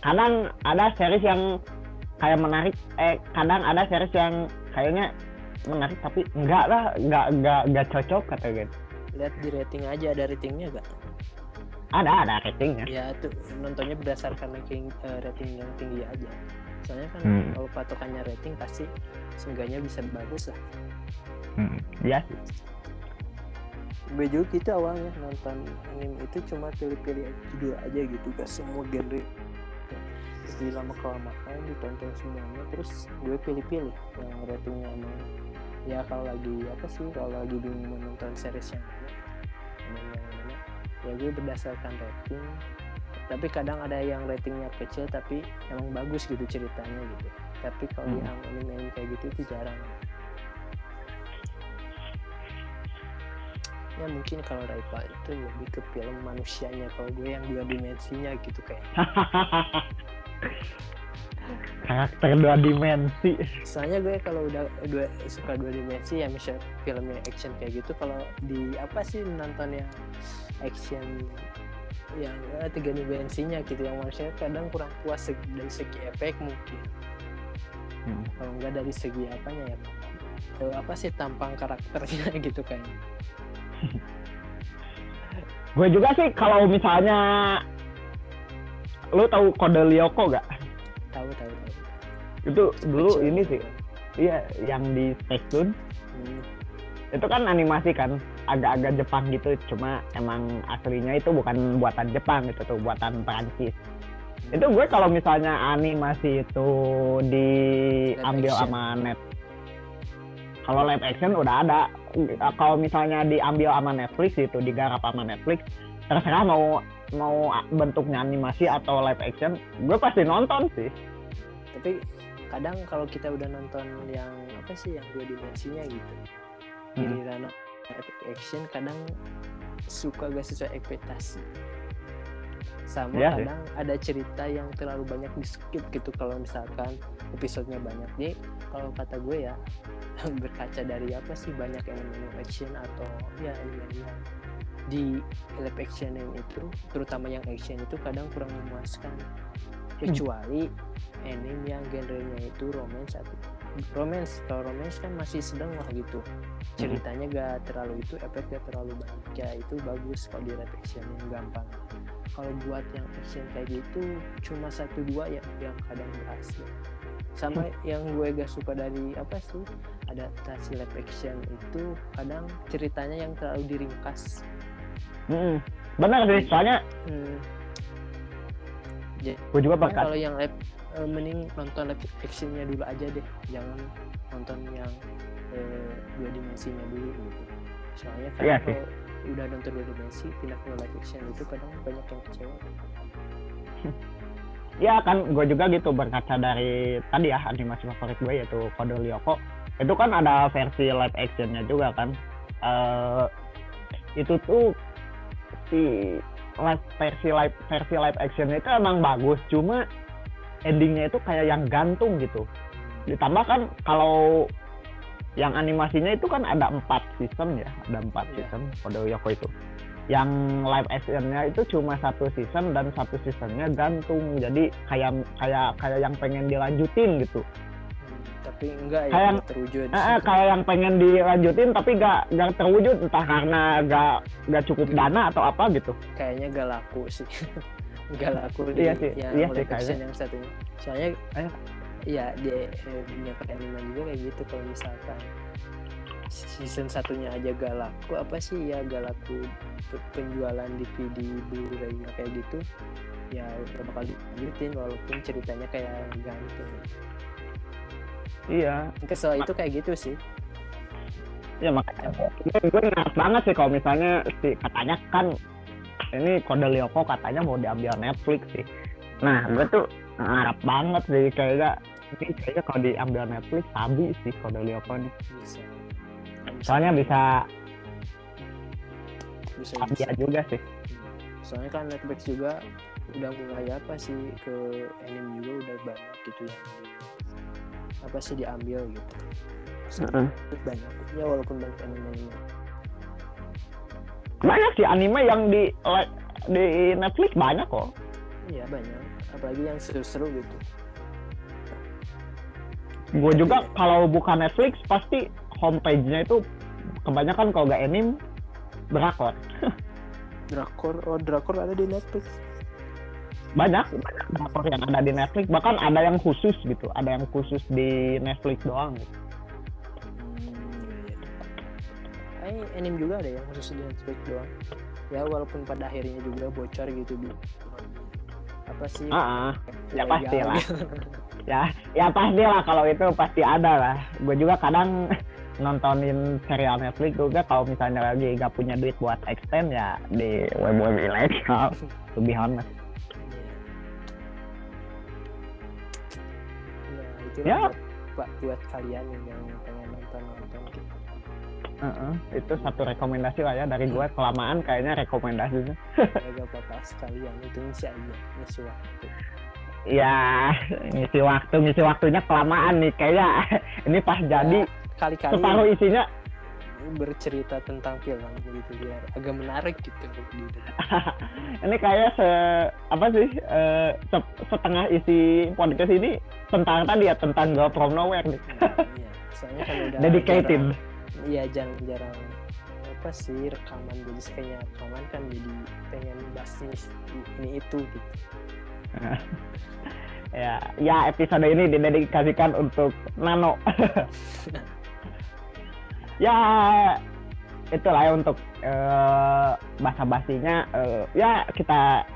kadang ada series yang kayak menarik eh kadang ada series yang kayaknya menarik tapi enggak lah enggak enggak enggak cocok kata gitu lihat di rating aja ada ratingnya gak ada ada ratingnya ya. Tuh nontonnya berdasarkan ranking eh, rating yang tinggi aja. Soalnya kan Hmm. kalau patokannya rating pasti seenggaknya bisa bagus lah. Hmm. iya gue juga gitu awalnya nonton anime itu cuma pilih-pilih judul aja gitu gak semua genre. Jadi lama kelamaan ditonton semuanya terus gue pilih-pilih yang ratingnya emang ya kalau lagi apa sih kalau lagi bingung mau nonton series yang mana yang mana ya gue berdasarkan rating tapi kadang ada yang ratingnya kecil tapi emang bagus gitu ceritanya gitu. Tapi kalau Hmm. yang anime kayak gitu itu jarang. Ya mungkin kalau Raipa itu lebih ke film manusianya kalau gue yang dua dimensinya gitu kayak karakter dua dimensi soalnya gue kalau udah dua suka dua dimensi ya misal filmnya action kayak gitu kalau di apa sih nonton yang action yang eh, tiga dimensinya gitu yang manusia kadang kurang puas segi, dari segi efek mungkin Hmm. kalau enggak dari segi apanya ya eh, apa sih tampang karakternya gitu kayaknya gue juga sih kalau misalnya lu tahu kode Lyoko gak? Tahu tahu tahu. Itu dulu Kecil. ini sih. Iya, yang di Tune Hmm, itu kan animasi kan agak-agak Jepang gitu. Cuma emang aslinya itu bukan buatan Jepang gitu tuh buatan Prancis itu gue kalau misalnya animasi itu diambil sama net. Kalau live action udah ada. Kalau misalnya diambil sama Netflix itu digarap sama Netflix terserah mau mau bentuknya animasi atau live action gue pasti nonton sih tapi kadang kalau kita udah nonton yang apa sih yang dua dimensinya gitu Hmm. giliran epic action kadang suka gak sesuai ekspektasi sama sih. kadang ada cerita yang terlalu banyak di skip gitu kalau misalkan episodenya banyak jadi kalau kata gue ya berkaca dari apa sih banyak anime action atau ya anime yang di live action yang itu terutama yang action itu kadang kurang memuaskan. Kecuali anime yang genrenya itu romance atau romance kalau romance kan masih sedang lah gitu. Ceritanya gak terlalu itu efek gak terlalu banyak. Ya itu bagus kalau di live action yang gampang. Kalau buat yang action kayak gitu cuma satu dua ya yang kadang berhasil. Sama yang gue gak suka dari apa sih adaptasi live action itu kadang ceritanya yang terlalu diringkas Mm-mm. benar sih soalnya hmm, gue juga bakal kalau yang live eh, mending nonton live actionnya dulu aja deh. Jangan nonton yang eh, dua dimensinya dulu gitu. Soalnya kadang Iya kalau udah nonton dua dimensi pindah ke live action itu kadang banyak yang kecewa. Ya kan gue juga gitu berkaca dari tadi ya animasi favorit gue yaitu Kode Lyoko. Itu kan ada versi live actionnya juga kan. Eh itu tuh si live versi live versi live actionnya itu emang bagus. Cuma endingnya itu kayak yang gantung gitu. Ditambah kan kalau yang animasinya itu kan ada empat season ya. Ada empat Iya. season Kode Lyoko itu. Yang live actionnya itu cuma satu season dan satu seasonnya gantung. Jadi kayak kayak kayak yang pengen dilanjutin gitu tapi enggak ya Kayak- nggak terwujud. Eh, eh, kayak yang pengen dilanjutin tapi gak gak terwujud entah karena gak gak cukup dana atau apa gitu. Kayaknya gak laku sih. Gak laku di Iya sih, yang iya sih yang satunya soalnya Eh. iya di eh, dunia perfilman juga kayak gitu kalau misalkan season satunya aja gak laku apa sih ya gak laku pe- penjualan DVD Blu-ray kayak gitu ya udah bakal dilanjutin walaupun ceritanya kayak gantung iya. Kesel itu kayak gitu sih. Ya makanya. Gue, gue banget sih kalau misalnya si katanya kan ini kode Lyoko katanya mau diambil Netflix sih. Nah gue tuh ngarep banget sih kayaknya. Ini kayaknya kalau diambil Netflix sabi sih kode Lyoko nih bisa. Soalnya bisa bisa, bisa. juga sih. Soalnya kan Netflix juga udah mulai apa sih ke anime juga udah banyak gitu di- apa sih diambil gitu. Heeh. banyak ya walaupun banyak anime anime banyak sih anime yang di di Netflix banyak kok. Iya banyak. Apalagi yang seru-seru gitu. Gue juga kalau buka Netflix pasti homepage-nya itu kebanyakan kalau gak anime drakor. Drakor oh drakor ada di Netflix banyak banyak drakor yang ada di Netflix. Bahkan ada yang khusus gitu. Ada yang khusus di Netflix doang. Gitu. hmm, iya. Eh, anime juga ada yang khusus di Netflix doang. Ya walaupun pada akhirnya juga bocor gitu di apa sih? Ah, ah. ya pasti lah. ya ya pasti lah kalau itu pasti ada lah. Gue juga kadang nontonin serial Netflix juga. Kalau misalnya lagi gak punya duit buat extend ya di web web ilegal to be honest itu Ya. buat, buat, kalian yang pengen nonton nonton gitu. Heeh, itu satu rekomendasi lah ya dari gue kelamaan kayaknya rekomendasinya Ya, gak apa-apa sekalian itu ngisi aja ngisi waktu. ya ngisi waktu ngisi waktunya kelamaan nih kayaknya ini pas jadi Kali-kali separuh isinya bercerita tentang film gitu biar agak menarik gitu gitu. ini kayak se apa sih eh, se- setengah isi podcast ini tentang tadi ya tentang Girl from Nowhere nih. Iya, soalnya kan udah dedicated. Jarang- Iya jarang-jarang apa sih rekaman. Jadi kayaknya rekaman kan jadi pengen bahas ini, ini itu gitu. ya ya episode ini didedikasikan untuk Nano ya itulah ya untuk eh, bahasa basinya eh, ya kita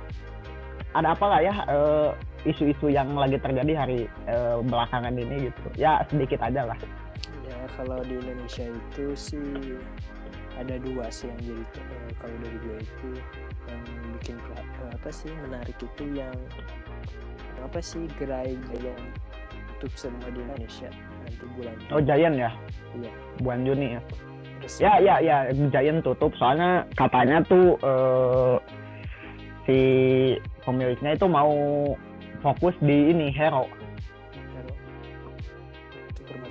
ada apa lah ya eh, isu-isu yang lagi terjadi hari eh, belakangan ini gitu. Ya sedikit aja lah. Ya kalau di Indonesia itu sih ada dua sih yang jadi eh, kalau dari gue itu yang bikin eh, apa sih menarik itu yang apa sih gerai yang tutup semua di Indonesia nanti bulan oh Giant ya? Iya. Bulan Juni ya. Ya ya ya Giant tutup. Soalnya katanya tuh eh, si pemiliknya itu mau fokus di ini hero.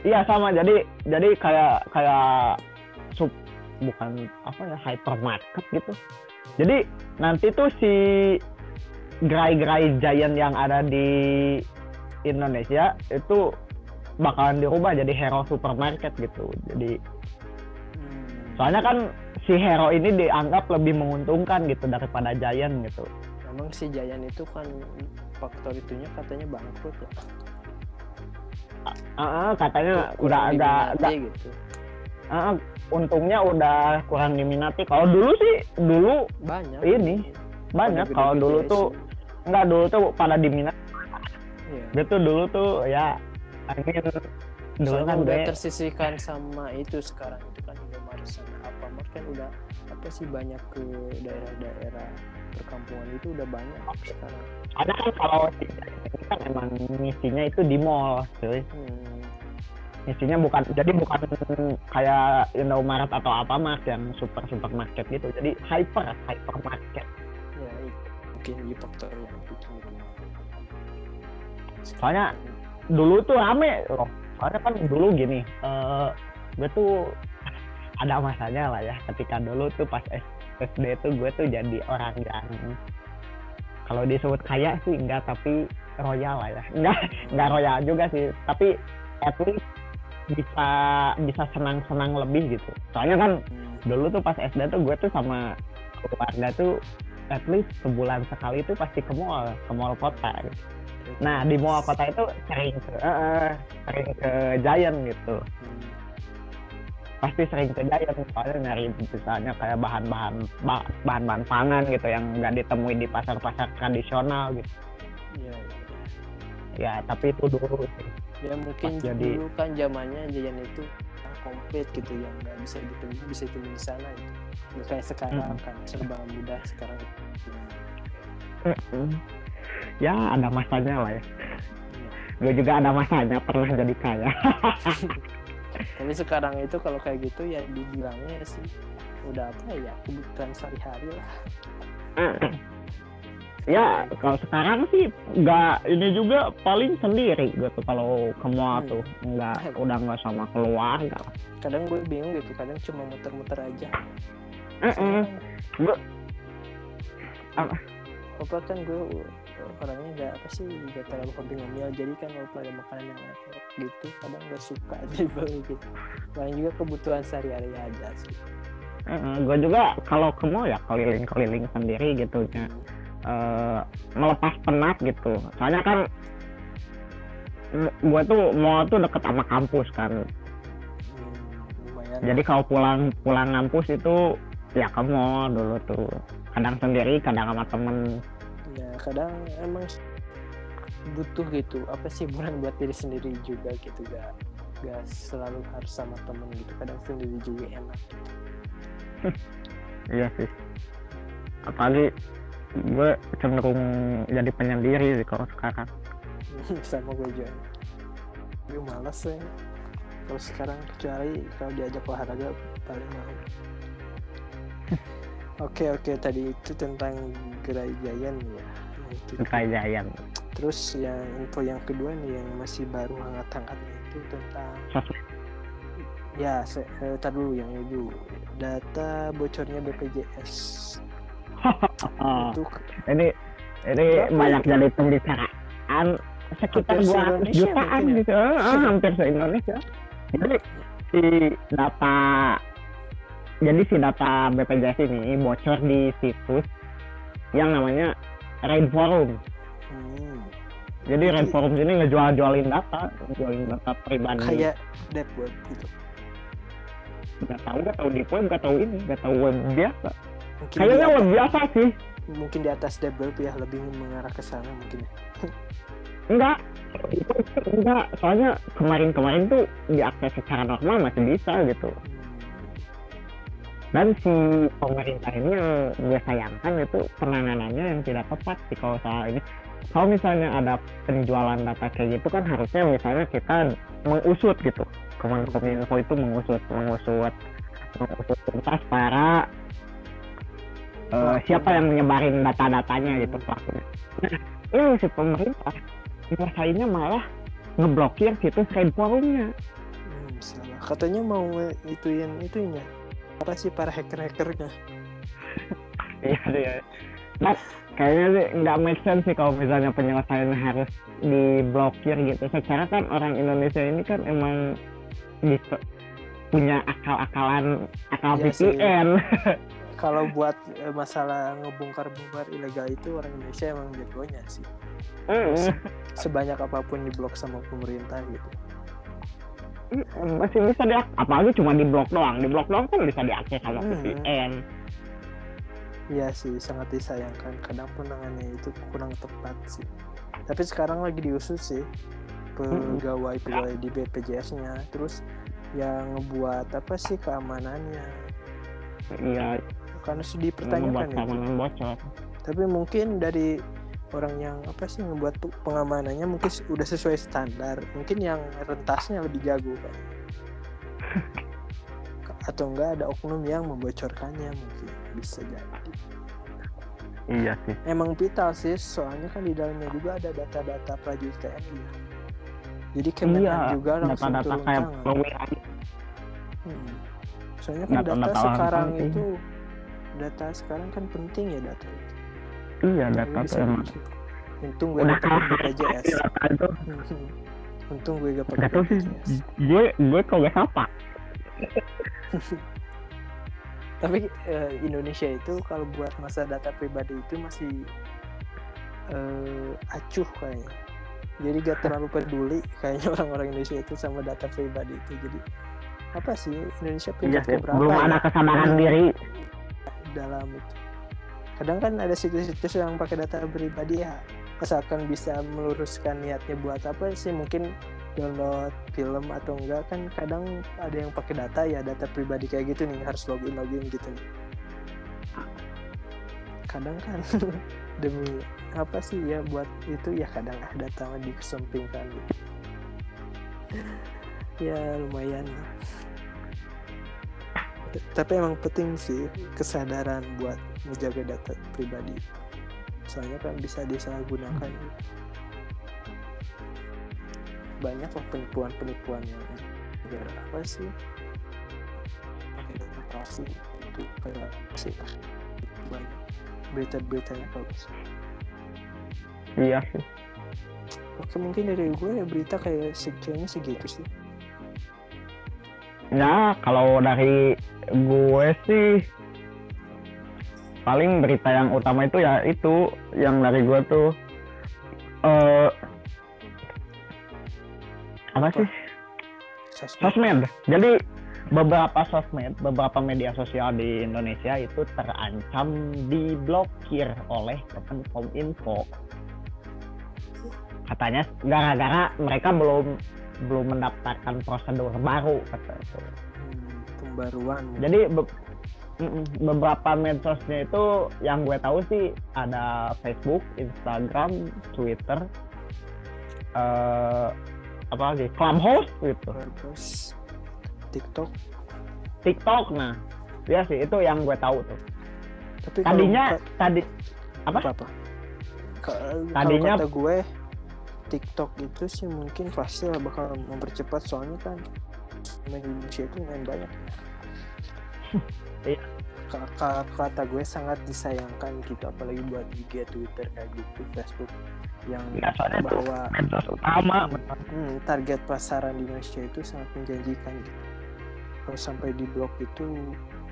Iya sama. Jadi jadi kayak kayak sub bukan apa ya hypermarket gitu. Jadi nanti tuh si gerai-gerai giant yang ada di Indonesia itu bakalan dirubah jadi hero supermarket gitu. Jadi Hmm, soalnya kan si hero ini dianggap lebih menguntungkan gitu daripada giant gitu. Emang si Jayan itu kan faktor itunya katanya bangkrut ya? Ah, ah, katanya Kurang udah agak diminati agak gitu. Ah, untungnya udah kurang diminati. Kalau dulu sih dulu banyak. Ini, banyak. Kalau dulu tuh sih. enggak dulu tuh pada diminati. Iya. gitu dulu tuh ya dulu Soalnya kan udah gue tersisihkan sama itu sekarang itu kan Indomaret sama Alfamart kan udah apa sih banyak ke daerah-daerah perkampungan itu udah banyak sekarang. ada kan kalau kan emang misinya itu di mall cuy. Hmm, misinya bukan jadi bukan kayak Indomaret atau Alfamart yang super supermarket gitu. Jadi hyper hypermarket. Ya itu mungkin di faktor yang itu. Soalnya dulu tuh rame. Loh soalnya kan dulu gini eh gue tuh ada masanya lah ya. Ketika dulu tuh pas SD tuh gue tuh jadi orang yang kalau disebut kaya sih enggak tapi royal lah ya. Enggak enggak royal juga sih. Tapi at least bisa bisa senang-senang lebih gitu. Soalnya kan dulu tuh pas SD tuh gue tuh sama keluarga tuh at least sebulan sekali tuh pasti ke mall ke mall kota gitu. Nah di mall kota itu sering ke eh, sering ke Giant gitu. hmm, Pasti sering ke Giant soalnya nyari misalnya kayak bahan-bahan ba- bahan-bahan pangan gitu yang nggak ditemui di pasar-pasar tradisional gitu. iya, iya. Ya tapi itu dulu sih. ya mungkin Pas jadi- dulu kan zamannya Jayan itu komplit gitu yang nggak bisa ditemui bisa ditemui di sana gitu. Kayak sekarang Hmm. kan serba mudah sekarang. Mm-mm. Ya ada masanya lah ya. Gue juga ada masanya pernah jadi kaya. Tapi sekarang itu kalau kayak gitu ya dibilangnya sih udah apa ya kebutuhan sehari-hari lah. ya kalau sekarang sih nggak ini juga paling sendiri gitu kalau ke mall Hmm. tuh nggak udah nggak sama keluarga. Kadang gue bingung gitu, kadang cuma muter-muter aja. Mm-mm. Gue Apa kan gue orangnya nggak apa sih nggak terlalu hobi ngemil jadi kan kalau ada makanan yang enak gitu kadang nggak suka tiba gitu. Paling juga kebutuhan sehari-hari aja sih. gue juga kalau ke mall ya keliling-keliling sendiri gitu ya. Eh, melepas penat gitu. Soalnya kan gue tuh mall tuh deket sama kampus kan. Hmm. Jadi kalau pulang pulang kampus itu ya ke mall dulu tuh. Kadang sendiri, kadang sama temen. Ya kadang emang butuh gitu apa sih bulan buat diri sendiri juga gitu gak gak selalu harus sama temen gitu kadang sendiri juga enak Iya sih. Apalagi gue cenderung jadi penyendiri sih kalau sekarang. sama gue juga gue malas ya kalau sekarang kecuali kalau diajak olahraga paling mau oke oke tadi itu tentang gerai Giant ya Itu. Kayak Giant. terus yang info yang kedua nih yang masih baru hangat-hangatnya itu tentang Sosmed. ya se- eh, tar dulu yang itu data bocornya BPJS itu ini ini Berapa banyak jadi pembicaraan sekitar 200 se-Indonesia jutaan ya? gitu Eh, hampir se Indonesia jadi si data jadi si data BPJS ini bocor di situs yang namanya Rain Forum Hmm. Jadi Red Forums ini ngejual-jualin data, ngejualin data pribadi. Kayak deep web gitu. Gak tahu, gak tahu deep web, gak tahu ini, gak tahu web biasa. Mungkin Kayaknya di, web biasa sih. mungkin di atas deep web ya lebih mengarah ke sana mungkin. Enggak, enggak. Soalnya kemarin-kemarin tuh diakses secara normal masih bisa gitu. Dan si pemerintah ini yang gue sayangkan itu penanganannya yang tidak tepat sih kalau soal ini. Kalau misalnya ada penjualan data kayak gitu kan harusnya misalnya kita mengusut gitu. Kemenkominfo itu mengusut, mengusut, mengusut tuntas para eh, Pelakunya. siapa yang menyebarin data-datanya gitu pelakunya. Nah, ini si pemerintah nyelesainnya malah ngeblokir situs Red Forumnya. Hmm, salah. Katanya mau nge- ituin itunya. Apa sih para hacker-hackernya? Iya iya. Nah, kayaknya sih nggak make sense sih kalau misalnya penyelesaiannya harus diblokir gitu. Secara kan orang Indonesia ini kan emang bisa punya akal-akalan akal Iya. VPN. Kalau buat eh, masalah ngebongkar-bongkar ilegal itu orang Indonesia emang jagonya sih. Mm, Sebanyak apa pun diblok sama pemerintah gitu. Masih bisa dia apalagi cuma di blok doang. Di blok doang kan bisa diakses sama Hmm. VPN. Iya sih, sangat disayangkan. Kadang penanganannya itu kurang tepat sih. Tapi sekarang lagi diusut sih pegawai-pegawai di BPJS-nya. Terus yang ngebuat apa sih keamanannya? Iya, Karena sudah dipertanyakan keamanan bocor. Tapi mungkin dari orang yang apa sih ngebuat pe- pengamanannya mungkin udah sesuai standar. Mungkin yang rentasnya lebih jago kan. Atau enggak ada oknum yang membocorkannya mungkin bisa jadi. Iya sih. emang vital sih soalnya kan di dalamnya juga ada data-data prajurit TNI jadi Kemenhan Iya, juga langsung data-data turun kayak tangan Hmm. soalnya kan data Data-data sekarang itu data sekarang kan penting ya data itu Iya, data bisa tuh emang. untung gue Udah kalah BPJS untung gue gak pakai tau sih, gue gue kalau gak siapa. tapi eh, Indonesia itu kalau buat masa data pribadi itu masih eh, acuh kayaknya. Jadi gak terlalu peduli kayaknya orang-orang Indonesia itu sama data pribadi itu. Jadi apa sih Indonesia Iya peringkat sih, keberapa belum ya? ada kesadaran diri. dalam itu kadang kan ada situs-situs yang pakai data pribadi ya. Asalkan bisa meluruskan niatnya buat apa sih? Mungkin download film atau enggak kan kadang ada yang pakai data ya data pribadi kayak gitu nih harus login login gitu nih. Kadang kan demi apa sih? Ya buat itu ya kadang data mah dikesampingkan. Gitu. ya lumayan. Tapi emang penting sih kesadaran buat menjaga data pribadi. Soalnya kan bisa disalahgunakan. Banyak lah penipuan-penipuan yang negara apa sih? Palsu itu kayak sih? Banyak berita-beritanya bagus Iya. Sih. oke mungkin dari gue ya berita kayak sekiannya segitu sih. Ya, kalau dari gue sih paling berita yang utama itu ya itu yang dari gue tuh eh apa sih sosmed sosmed. Jadi beberapa sosmed, beberapa media sosial di Indonesia itu terancam diblokir oleh Kemenkominfo. Katanya gara-gara mereka belum belum mendaftarkan prosedur baru kata itu. Hmm, pembaruan Jadi be- beberapa medsosnya itu yang gue tahu sih ada Facebook, Instagram, Twitter, eh apa lagi, Clubhouse gitu, terus TikTok TikTok. Nah, ya sih itu yang gue tahu tuh. tapi kalau Tadinya buka- tadi apa? apa apa kalau Tadinya- kata gue TikTok itu sih mungkin pasti lah bakal mempercepat soalnya kan Indonesia itu main banyak Iya. Ka- ka- kata gue sangat disayangkan gitu apalagi buat IG Twitter kayak gitu Facebook yang Ya, bahwa medsos utama. hmm, target pasaran di Indonesia itu sangat menjanjikan gitu. kalau sampai di blok itu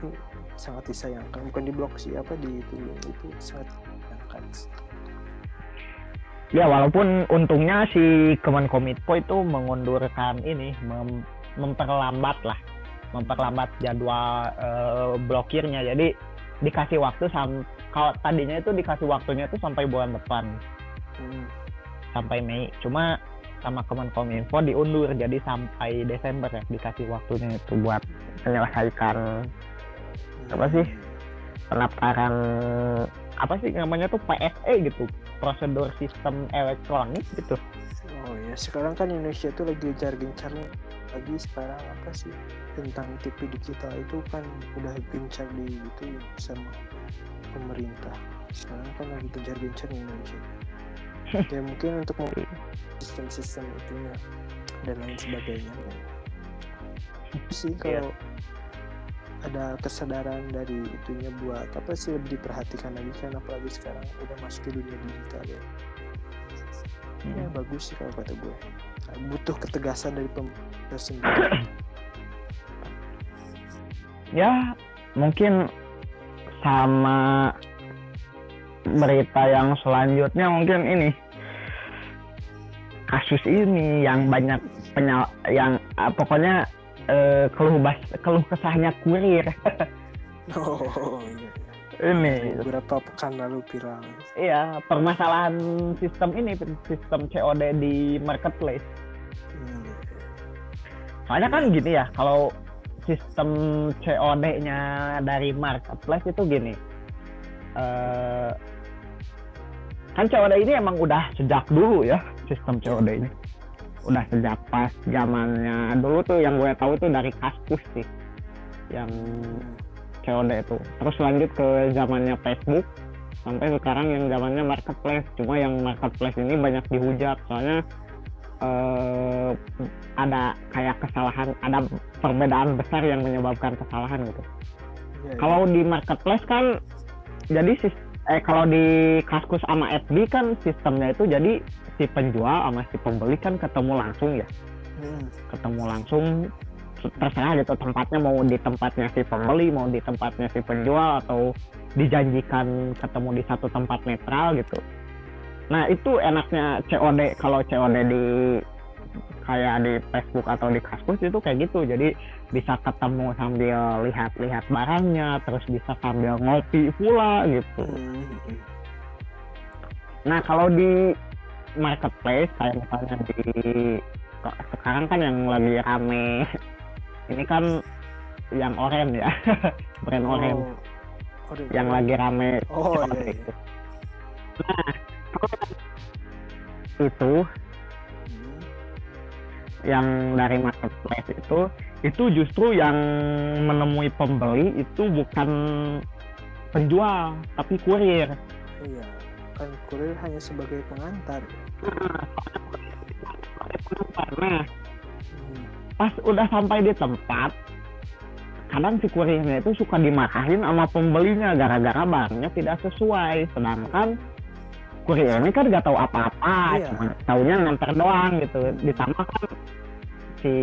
hmm, sangat disayangkan bukan di blok sih apa di itu itu sangat disayangkan ya walaupun untungnya si Kemenkominfo itu mengundurkan ini mem- memperlambat lah memperlambat jadwal eh, blokirnya. Jadi dikasih waktu sam kalau tadinya itu dikasih waktunya itu sampai bulan depan. Hmm. sampai Mei. Cuma sama Kemenkominfo diundur. Jadi sampai Desember ya dikasih waktunya itu buat menyelesaikan apa sih pendaftaran apa sih namanya tuh PSE gitu. Prosedur sistem elektronik gitu. Oh ya sekarang kan Indonesia tuh lagi gencar-gencarnya lagi sekarang apa sih tentang TV digital itu kan udah gencar di itu sama pemerintah. Sekarang kan lagi gencar-gencar di Indonesia. Ya mungkin untuk mem- sistem-sistem itunya dan lain sebagainya. Sih Iya. kalau ada kesadaran dari itunya buat apa sih lebih diperhatikan lagi kan apalagi sekarang udah masuk ke dunia digital ya. Ya bagus sih kalau kata gue. Butuh ketegasan dari pemerintah sendiri? Ya mungkin sama berita yang selanjutnya mungkin ini. Kasus ini yang banyak penyal yang ah, pokoknya eh, keluh bas keluh kesahnya kurir. Oh iya ini. Beberapa pekan lalu viral. Iya permasalahan sistem ini sistem COD di marketplace. Soalnya kan gini ya kalau sistem COD-nya dari marketplace itu gini eh kan COD ini emang udah sejak dulu ya sistem COD ini. Udah sejak pas zamannya dulu tuh yang gue tahu tuh dari Kaskus sih yang COD itu. Terus lanjut ke zamannya Facebook sampai sekarang yang zamannya marketplace. Cuma yang marketplace ini banyak dihujat soalnya eh, ada kayak kesalahan ada perbedaan besar yang menyebabkan kesalahan gitu Iya, iya. kalau di marketplace kan jadi sis- eh kalau di Kaskus sama FB kan sistemnya itu jadi si penjual sama si pembeli kan ketemu langsung ya Hmm. ketemu langsung terserah gitu tempatnya mau di tempatnya si pembeli mau di tempatnya si penjual atau dijanjikan ketemu di satu tempat netral gitu nah itu enaknya COD kalau COD di kayak di Facebook atau di Kaskus itu kayak gitu. Jadi bisa ketemu sambil lihat-lihat barangnya terus bisa sambil ngopi pula gitu. Hmm. Nah kalau di marketplace kayak misalnya di sekarang kan yang lagi rame ini kan yang oren ya brand Oh, yang lagi rame Oh, iya, iya. Nah itu Hmm. yang dari marketplace itu itu justru yang menemui pembeli itu bukan penjual tapi kurir. iya kan kurir hanya sebagai pengantar Karena Hmm. pas udah sampai di tempat kadang si kurirnya itu suka dimarahin sama pembelinya gara-gara barangnya tidak sesuai sedangkan kurir ini kan gak tahu apa-apa Iya. cuma taunya nganter doang gitu. Ditambah kan si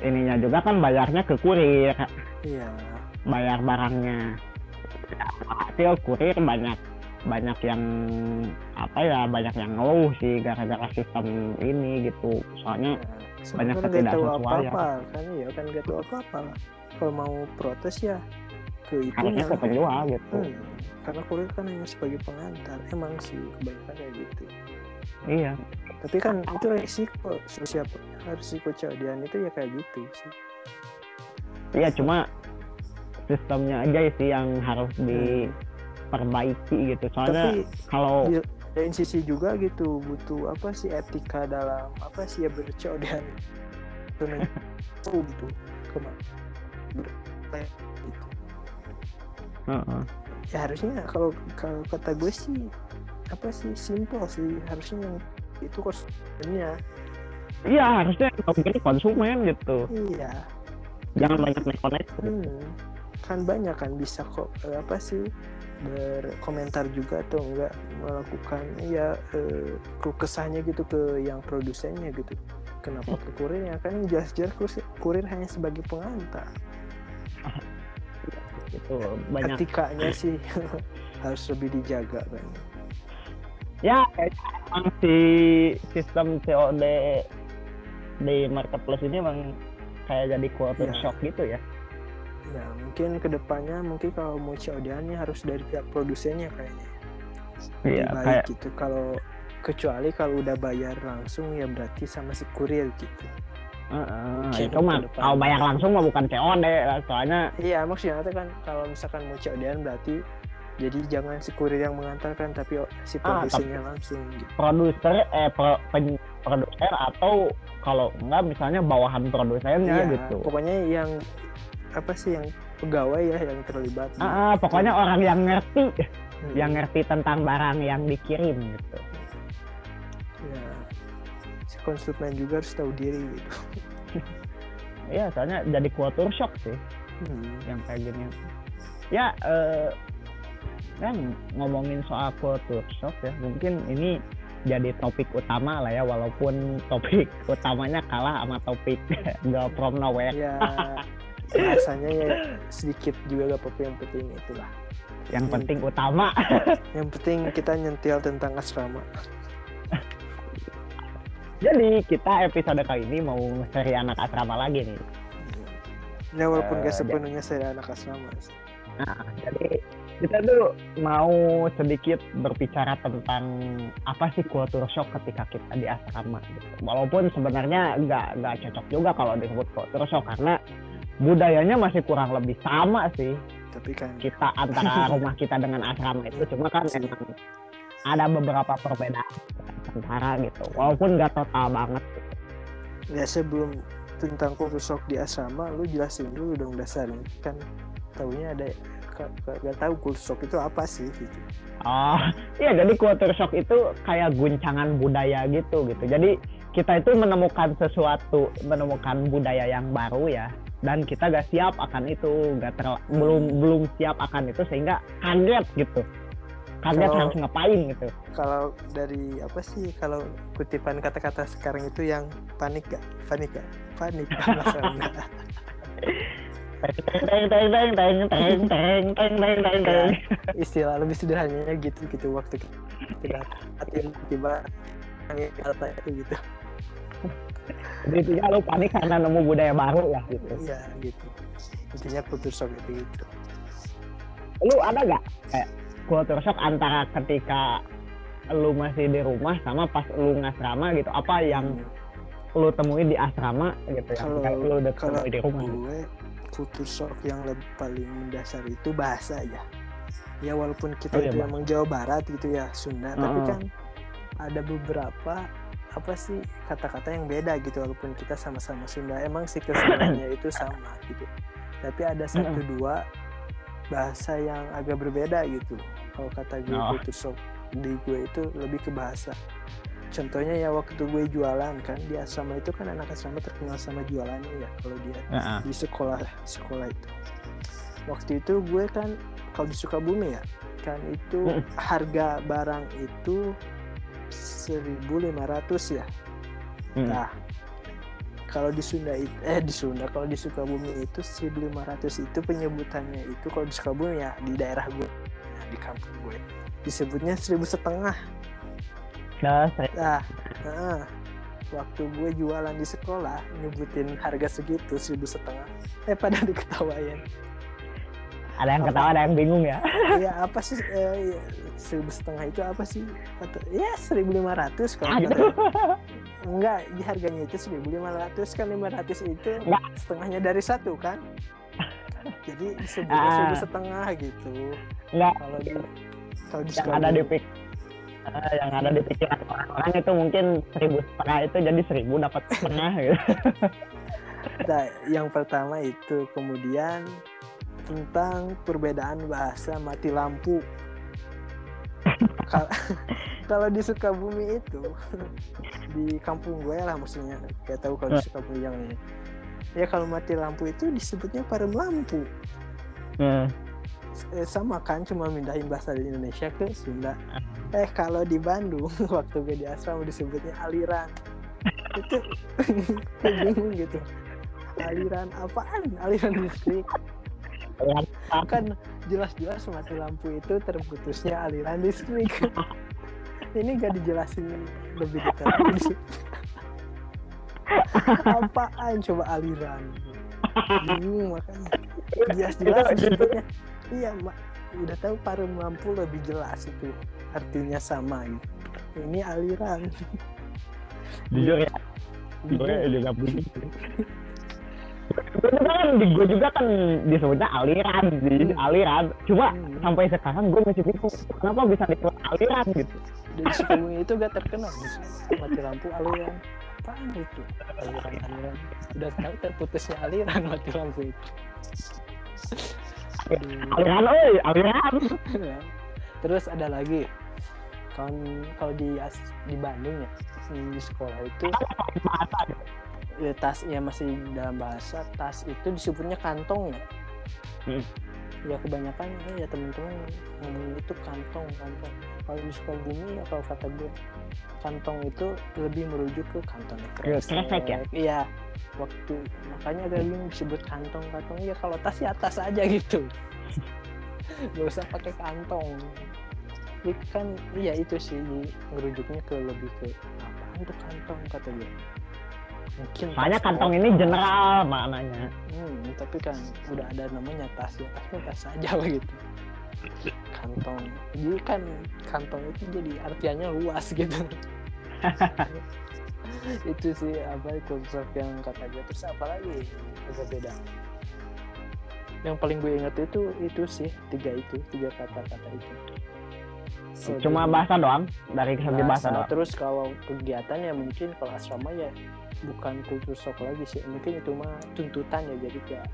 ininya juga kan bayarnya ke kurir. Iya. Bayar barangnya. Ya, hasil kurir banyak banyak yang apa ya banyak yang ngeluh sih gara-gara sistem ini gitu. Soalnya Nah, Banyak kan ketidaksesuaian. kan ya kan nggak tahu apa-apa. Kalau mau protes ya ke harusnya itunya ke penjual gitu. Hmm, karena kurir kan hanya sebagai pengantar emang sih kebanyakan kayak gitu. Iya. Tapi kan itu resiko siapa resiko cewek itu ya kayak gitu sih. Iya cuma sistemnya aja sih yang harus diperbaiki gitu. Soalnya tapi kalau di lain sisi juga gitu butuh apa sih etika dalam apa sih ya bercaudian oh gitu. Ke mana gitu. Heeh. ya harusnya kalau kalau kata gue sih apa sih simple sih. Harusnya yang itu konsumennya. Iya harusnya yang konsumen gitu. Iya. Jangan banyak disconnect hmm, kan banyak kan bisa kok eh, apa sih berkomentar juga atau enggak melakukan ya eh, kesahnya gitu ke yang produsennya gitu. Kenapa ke kurirnya? Kan jelas-jelas kurir hanya sebagai pengantar gitu banyak. Etikanya sih harus lebih dijaga kan ya emang si sistem COD di marketplace ini emang kayak jadi culture Iya. shock gitu ya. Ya mungkin ke depannya mungkin kalau mau COD-nya harus dari pihak produsennya kayaknya. Iya, baik kayak gitu. Kalau kecuali kalau udah bayar langsung ya berarti sama si kurir gitu Mungkin itu mah kalau bayar langsung mah bukan COD soalnya iya maksudnya itu kan kalau misalkan mau COD-an berarti jadi jangan si kurir yang mengantarkan tapi si Ah, produsennya langsung gitu. produser eh pro, pen- produser atau kalau enggak misalnya bawahan produsennya Iya, gitu. pokoknya yang apa sih yang pegawai ya yang terlibat. Ah, ah, pokoknya orang yang ngerti Hmm, yang ngerti tentang barang yang dikirim gitu. ya si konsumen juga harus tahu diri gitu Iya, soalnya jadi culture shock sih Hmm. yang kayak gini. Ya, eh, kan ngomongin soal culture shock ya, mungkin ini jadi topik utama lah ya, walaupun topik utamanya kalah sama topik Girl From Nowhere ya rasanya ya sedikit juga gak apa-apa yang penting itulah yang penting utama. yang penting kita nyentil tentang asrama Jadi kita episode kali ini mau seri anak asrama lagi nih. ya walaupun Eh, gak sepenuhnya saya anak asrama. Nah, jadi kita tuh mau sedikit berbicara tentang apa sih culture shock ketika kita di asrama gitu. Walaupun sebenarnya nggak nggak cocok juga kalau disebut culture shock karena budayanya masih kurang lebih sama sih tapi kan kita antara rumah kita dengan asrama itu cuma kan emang ada beberapa perbedaan antara gitu walaupun nggak total banget ya sebelum tentang culture shock di asrama lu jelasin dulu dong dasarnya kan taunya ada ka- ka- gak tahu culture shock itu apa sih gitu Oh, iya jadi culture shock itu kayak guncangan budaya gitu gitu. Jadi kita itu menemukan sesuatu, menemukan budaya yang baru ya, dan kita gak siap akan itu, gak terla- belum belum siap akan itu sehingga kaget gitu. Kaget Kalau- harus ngapain gitu. kalau dari apa sih kalau kutipan kata-kata sekarang itu yang panik gak? Panik gak? Panik Teng teng teng teng teng teng teng teng teng teng teng. istilah lebih sederhananya gitu gitu waktu kita hati tiba kata itu gitu. Jadi intinya lu panik karena nemu budaya baru lah gitu. iya gitu. Intinya culture shock itu gitu. Lu ada gak? Kayak culture shock antara ketika lu masih di rumah sama pas lu ngasrama gitu apa yang lu temuin di asrama gitu yang Kalau- lu udah kalau temui di rumah? gue culture shock yang lebih paling mendasar itu bahasa ya. Ya walaupun kita Oh, iya, itu emang Jawa Barat gitu ya Sunda tapi kan ada beberapa apa sih kata-kata yang beda gitu walaupun kita sama-sama Sunda. Emang sih kesemuanya itu sama gitu. Tapi ada satu dua bahasa yang agak berbeda gitu kalau kata gue Oh. culture shock di gue itu lebih ke bahasa contohnya ya waktu gue jualan kan di asrama itu kan anak asrama terkenal sama jualannya ya kalau dia Heeh. di sekolah sekolah itu waktu itu gue kan kalau di Sukabumi ya kan itu Mm. harga barang itu 1500 ya Hmm. nah kalau di Sunda itu eh di Sunda kalau di Sukabumi itu 1500 itu penyebutannya itu kalau di Sukabumi ya di daerah gue di kampung gue disebutnya seribu setengah Nah, saya- Nah, heeh. waktu gue jualan di sekolah nyebutin harga segitu seribu setengah, eh pada diketawain. ada yang Apa? ketawa ada yang bingung ya ya apa sih eh, ya, seribu setengah itu apa sih? Kata, ya seribu lima ratus kalau gitu. enggak di harganya itu seribu lima ratus kan lima ratus itu Enggak. setengahnya dari satu kan? Jadi disebutnya Ah. setengah gitu. Enggak, Kalau di kalau di yang ada di pik eh, yang ada di pikiran orang-orang itu mungkin seribu setengah itu jadi seribu dapat setengah gitu Nah, yang pertama itu kemudian tentang perbedaan bahasa mati lampu. Kal- Kalau di Sukabumi itu di kampung gue lah maksudnya kayak tahu kalau di Sukabumi yang ini. Ya kalau mati lampu itu disebutnya parem lampu. Hmm. Eh, sama kan cuma mindahin bahasa di Indonesia ke Sunda. Eh kalau di Bandung waktu gue di asrama disebutnya aliran. Itu bingung gitu. Aliran apaan? Aliran listrik. Kan jelas-jelas mati lampu itu terputusnya aliran listrik. ini gak dijelasin lebih detail apaan? Coba aliran. Bingung makanya. Jelas-jelas disebutnya iya mak udah tahu parum lampu lebih jelas itu. Artinya sama gitu. Ini aliran. Jujur ya. Gue juga bingung kan di gue juga kan disebutnya aliran sih Hmm. aliran. Cuma Hmm. sampai sekarang gue masih bingung kenapa bisa disebut aliran gitu? Dari Sukabumi itu gak terkenal mati lampu aliran apaan itu? Aliran aliran. Udah tahu terputusnya aliran mati lampu itu. Aliran oi aliran. Terus ada lagi. Kalau kalau di di Bandung ya di sekolah itu ya, tas ya masih dalam bahasa tas itu disebutnya kantong ya. Hmm. ya kebanyakan ya teman-teman ngomong itu kantong kantong kalau di Sukabumi ya kalau kata gue kantong itu lebih merujuk ke kantong kresek ya? iya waktu makanya agak bingung disebut kantong kantong ya kalau tas ya tas aja gitu. Gak usah pakai kantong. Jadi kan iya itu sih ngerujuknya ke lebih ke apaan tuh kantong kata gue. Mungkin soalnya tas kantong ini general maknanya. Hmm, tapi kan udah ada namanya tas ya tas mah tas aja begitu kantong. Jadi kan kantong itu jadi artiannya luas gitu. Itu sih apa konsep yang kata gue terus apa lagi agak beda yang paling gue ingat itu itu sih tiga itu tiga kata-kata itu. So, cuma jadi- bahasa doang? Dari segi bahasa. bahasa, doang? Terus kalau kegiatan ya mungkin kalau asrama ya bukan kultur shock lagi sih. Mungkin itu mah tuntutan ya jadi kayak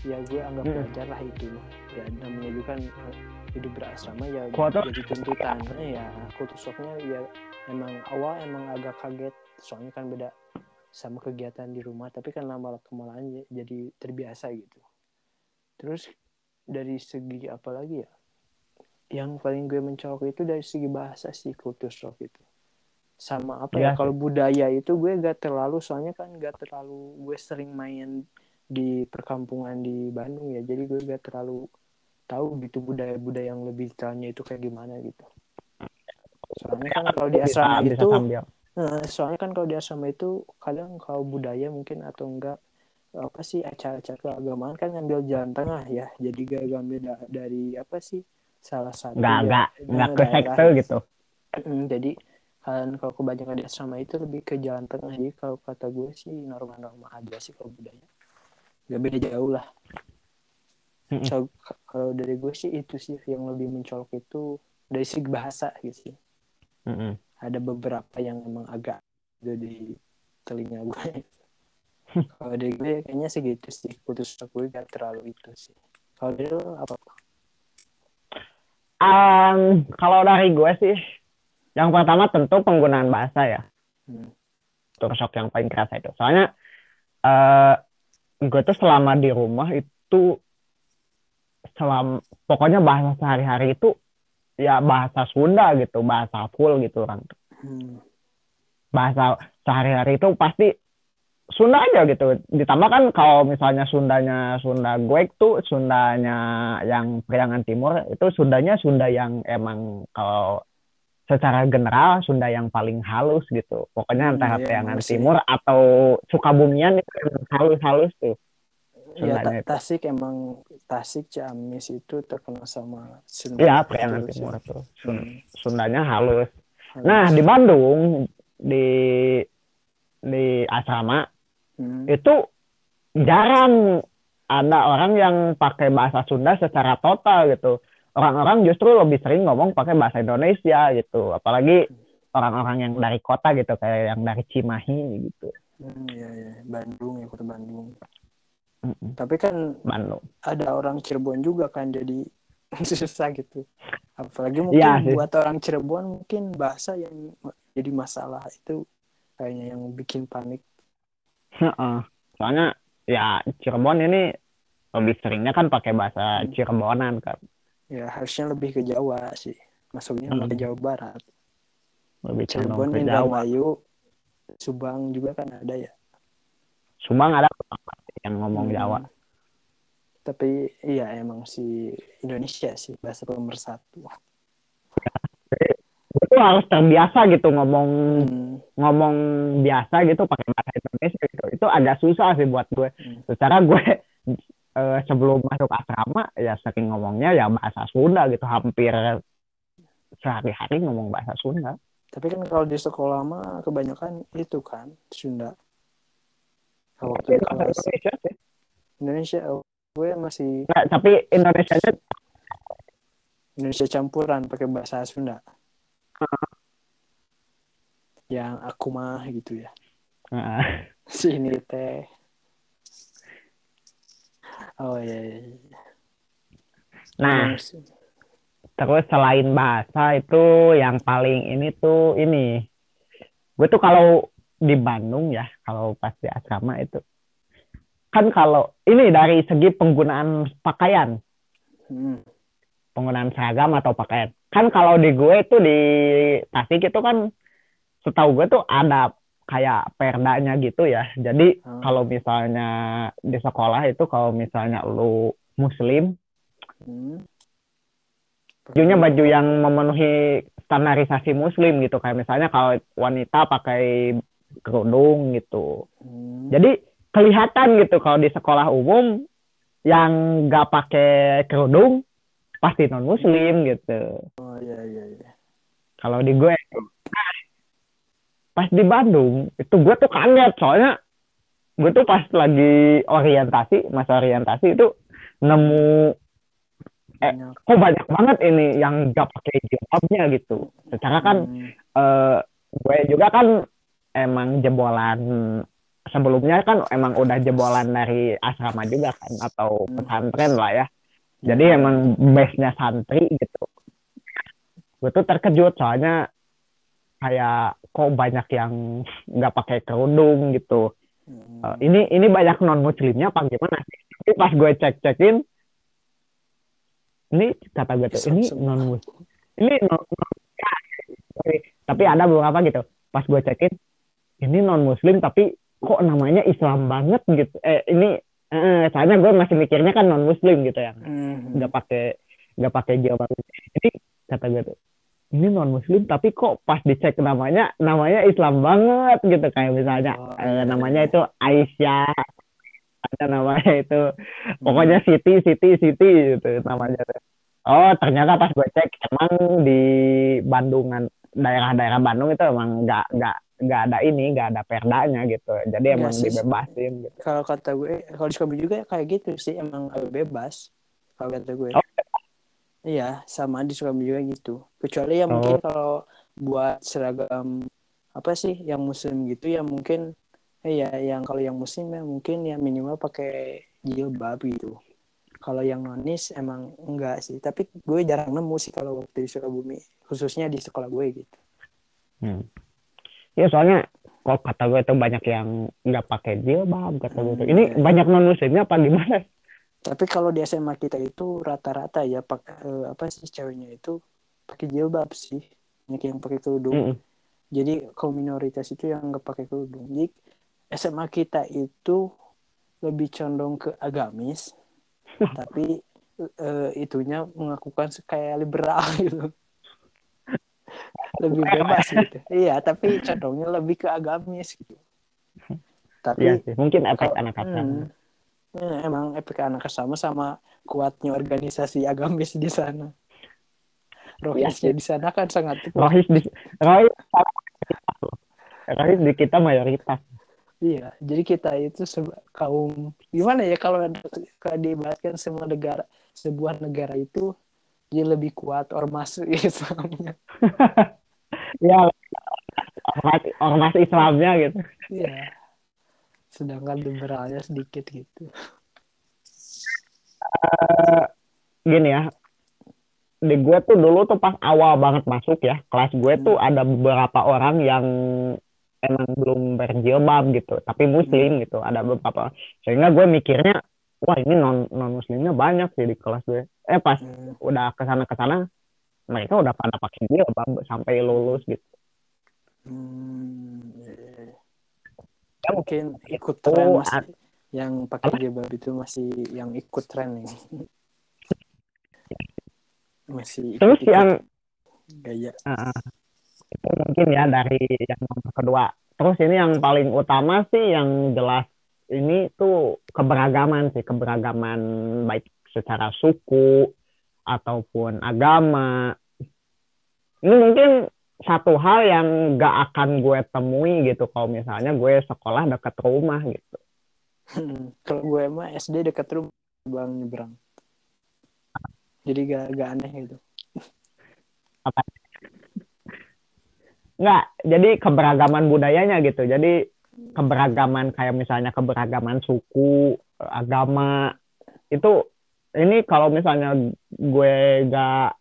ya gue anggap Hmm. wajar lah itu ya namanya juga kan eh, hidup berasrama ya Kultur jadi tuntutan. Ya kultur shocknya ya emang awal emang agak kaget. Soalnya kan beda sama kegiatan di rumah tapi kan lama kemalaan ya- jadi terbiasa gitu. Terus dari segi apa lagi ya? Yang paling gue mencolok itu dari segi bahasa sih kultur shock itu. Sama apa Iya ya sih. kalau budaya itu gue gak terlalu soalnya kan gak terlalu gue sering main di perkampungan di Bandung ya. Jadi gue gak terlalu tahu gitu budaya-budaya yang lebih detailnya itu kayak gimana gitu. Soalnya kan kalau di asrama bisa itu Nah, soalnya kan kalau di asrama itu kadang kalau budaya mungkin atau enggak apa sih acara-acara keagamaan kan ngambil jalan tengah ya. Jadi gak ngambil da- dari apa sih salah satu nggak ya, nggak nggak ke sekte gitu. Mm, jadi kan kalau kebanyakan di asrama itu lebih ke jalan tengah. Jadi kalau kata gue sih normal-normal aja sih kalau budaya gak beda jauh lah. So, kalau dari gue sih itu sih yang lebih mencolok itu dari segi bahasa gitu sih Mm-mm. ada beberapa yang emang agak ada di telinga gue kalau dari gue kayaknya segitu sih putus gue gak terlalu itu sih kalau dari lo apa Um, kalau dari gue sih, yang pertama tentu penggunaan bahasa ya. Hmm. Kultur shock yang paling kerasa itu. Soalnya eh gue tuh selama di rumah itu selam pokoknya bahasa sehari-hari itu ya bahasa Sunda gitu, bahasa full gitu kan. Hmm. Bahasa sehari-hari itu pasti Sunda aja gitu. Ditambah kan kalau misalnya Sundanya Sunda gue tuh Sundanya yang Priangan Timur itu Sundanya Sunda yang emang kalau secara general Sunda yang paling halus gitu. Pokoknya Hmm, antara iya, Priangan emang sih. Timur atau Sukabumian itu halus-halus tuh. ya Ta- itu. Tasik emang Tasik Ciamis itu terkenal sama Sunda Iya, Priangan Timur ya. tuh. Sun- Hmm. Sundanya halus. Halus. Nah, di Bandung di di asrama Hmm. itu jarang ada orang yang pakai bahasa Sunda secara total gitu. Orang-orang justru lebih sering ngomong pakai bahasa Indonesia gitu. Apalagi orang-orang yang dari kota gitu, kayak yang dari Cimahi gitu. Hmm, iya, iya. Bandung ya kota Bandung Mm-mm. tapi kan Bandung. ada orang Cirebon juga kan jadi susah gitu apalagi mungkin sih. buat orang Cirebon mungkin bahasa yang jadi masalah itu kayaknya yang bikin panik. Soalnya ya Cirebon ini lebih seringnya kan pakai bahasa Cirebonan kan. Ya harusnya lebih ke Jawa sih masuknya Hmm. ke Jawa Barat Lebih Cirebon. Indramayu Subang juga kan ada ya Subang ada yang ngomong Hmm. Jawa. tapi iya emang si Indonesia sih bahasa pemersatu tuh harus terbiasa gitu ngomong Hmm. ngomong biasa gitu pakai bahasa Indonesia gitu itu agak susah sih buat gue Hmm. secara gue eh, sebelum masuk asrama ya sering ngomongnya ya bahasa Sunda gitu hampir sehari-hari ngomong bahasa Sunda Tapi kan kalau di sekolah mah kebanyakan itu kan Sunda. Kalau bahasa kelas Indonesia sih Indonesia, oh, gue masih Nggak, tapi Indonesia nya Indonesia campuran pakai bahasa Sunda. Yang aku mah gitu ya. Sini teh. Oh iya. iya. iya. nah Terus, terus selain bahasa itu yang paling ini tuh ini gue tuh kalau di Bandung ya kalau pas di asrama itu kan kalau ini dari segi penggunaan pakaian hmm. penggunaan seragam atau pakaian kan kalau di gue itu di Tasik itu kan setahu gue tuh ada kayak perdanya gitu ya jadi Hmm. kalau misalnya di sekolah itu kalau misalnya lu muslim Hmm. bajunya baju yang memenuhi standarisasi muslim gitu kayak misalnya kalau wanita pakai kerudung gitu Hmm. jadi kelihatan gitu kalau di sekolah umum yang nggak pakai kerudung pasti non muslim gitu Oh iya iya iya. kalau di gue pas di Bandung itu gue tuh kaget soalnya gue tuh pas lagi orientasi masa orientasi itu nemu Eh, kok banyak banget ini yang gak pakai jilbabnya gitu. Secara kan Hmm. eh gue juga kan emang jebolan sebelumnya kan emang udah jebolan dari asrama juga kan atau Hmm. pesantren lah ya. Jadi emang base-nya santri gitu. Gue tuh terkejut soalnya kayak kok banyak yang nggak pakai kerudung gitu. Hmm. Eh, ini ini banyak non muslimnya apa gimana sih? Tapi pas gue cek cekin ini kata gue tuh ini non muslim ini non, non- ya, tapi ada beberapa gitu. Pas gue cekin ini non muslim tapi kok namanya Islam banget gitu. Eh ini eh, soalnya gue masih mikirnya kan non muslim gitu ya. Hmm. nggak pakai nggak pakai jilbab ini kata gue tuh ini non muslim tapi kok pas dicek namanya namanya Islam banget gitu kayak misalnya Oh, eh, iya, namanya iya. itu Aisyah ada namanya itu Hmm. pokoknya Siti Siti Siti gitu namanya oh ternyata pas gue cek emang di Bandungan daerah-daerah Bandung itu emang nggak nggak nggak ada ini nggak ada perdanya gitu jadi Iya emang sih. dibebasin gitu kalau kata gue kalau di juga kayak gitu sih emang bebas kalau kata gue Oh. Iya sama di Sukabumi juga gitu kecuali ya mungkin kalau buat seragam apa sih yang muslim gitu ya mungkin eh, ya yang kalau yang muslim ya mungkin ya minimal pakai jilbab gitu kalau yang nonis emang enggak sih tapi gue jarang nemu sih kalau waktu di Sukabumi khususnya di sekolah gue gitu Hmm. Ya soalnya kok kata gue tuh banyak yang nggak pakai jilbab kata gue. Hmm, Ini iya. banyak non muslimnya apa gimana? Tapi kalau di SMA kita itu rata-rata ya pak eh, apa sih ceweknya itu pakai jilbab sih, banyak yang pakai kerudung. Mm-mm. Jadi kaum minoritas itu yang nggak pakai kerudung. Jadi SMA kita itu lebih condong ke agamis, tapi eh, itunya mengakukan kayak liberal gitu. lebih bebas gitu. Iya, tapi condongnya lebih ke agamis gitu. Tapi Iya sih, mungkin efek kalau- anak asrama. hmm, eh, emang efek anak sama sama kuatnya organisasi agamis di sana. Rohisnya di sana kan sangat kuat. Rohis di Rohis Rohis di kita mayoritas. Iya, jadi kita itu kaum gimana ya kalau kalau diibaratkan semua negara sebuah negara itu dia lebih kuat ormas Islamnya. Ya ormas, ormas Islamnya gitu. Iya. Sedangkan liberalnya sedikit gitu. Eh, gini ya. Di gue tuh dulu tuh pas awal banget masuk ya, kelas gue tuh ada beberapa orang yang emang belum berjilbab gitu, tapi muslim gitu, ada beberapa. Sehingga gue mikirnya, wah ini non non muslimnya banyak sih di kelas gue. Eh pas Hmm. udah ke sana ke sana, mereka udah pada pakai jilbab sampai lulus gitu. Hmm, iya, iya, iya. Ya, mungkin ikut Oh, tren a- masih yang pakai jilbab itu masih yang ikut tren nih. masih Terus ikut-ikut yang gaya. uh, itu mungkin ya dari yang nomor kedua terus ini yang paling utama sih yang jelas ini tuh keberagaman sih keberagaman baik secara suku ataupun agama ini mungkin satu hal yang gak akan gue temui gitu kalau misalnya gue sekolah dekat rumah gitu kalau gue mah SD dekat rumah bang nyebrang jadi gak, gak aneh gitu apa Enggak, jadi keberagaman budayanya gitu. Jadi keberagaman kayak misalnya keberagaman suku, agama itu ini kalau misalnya gue gak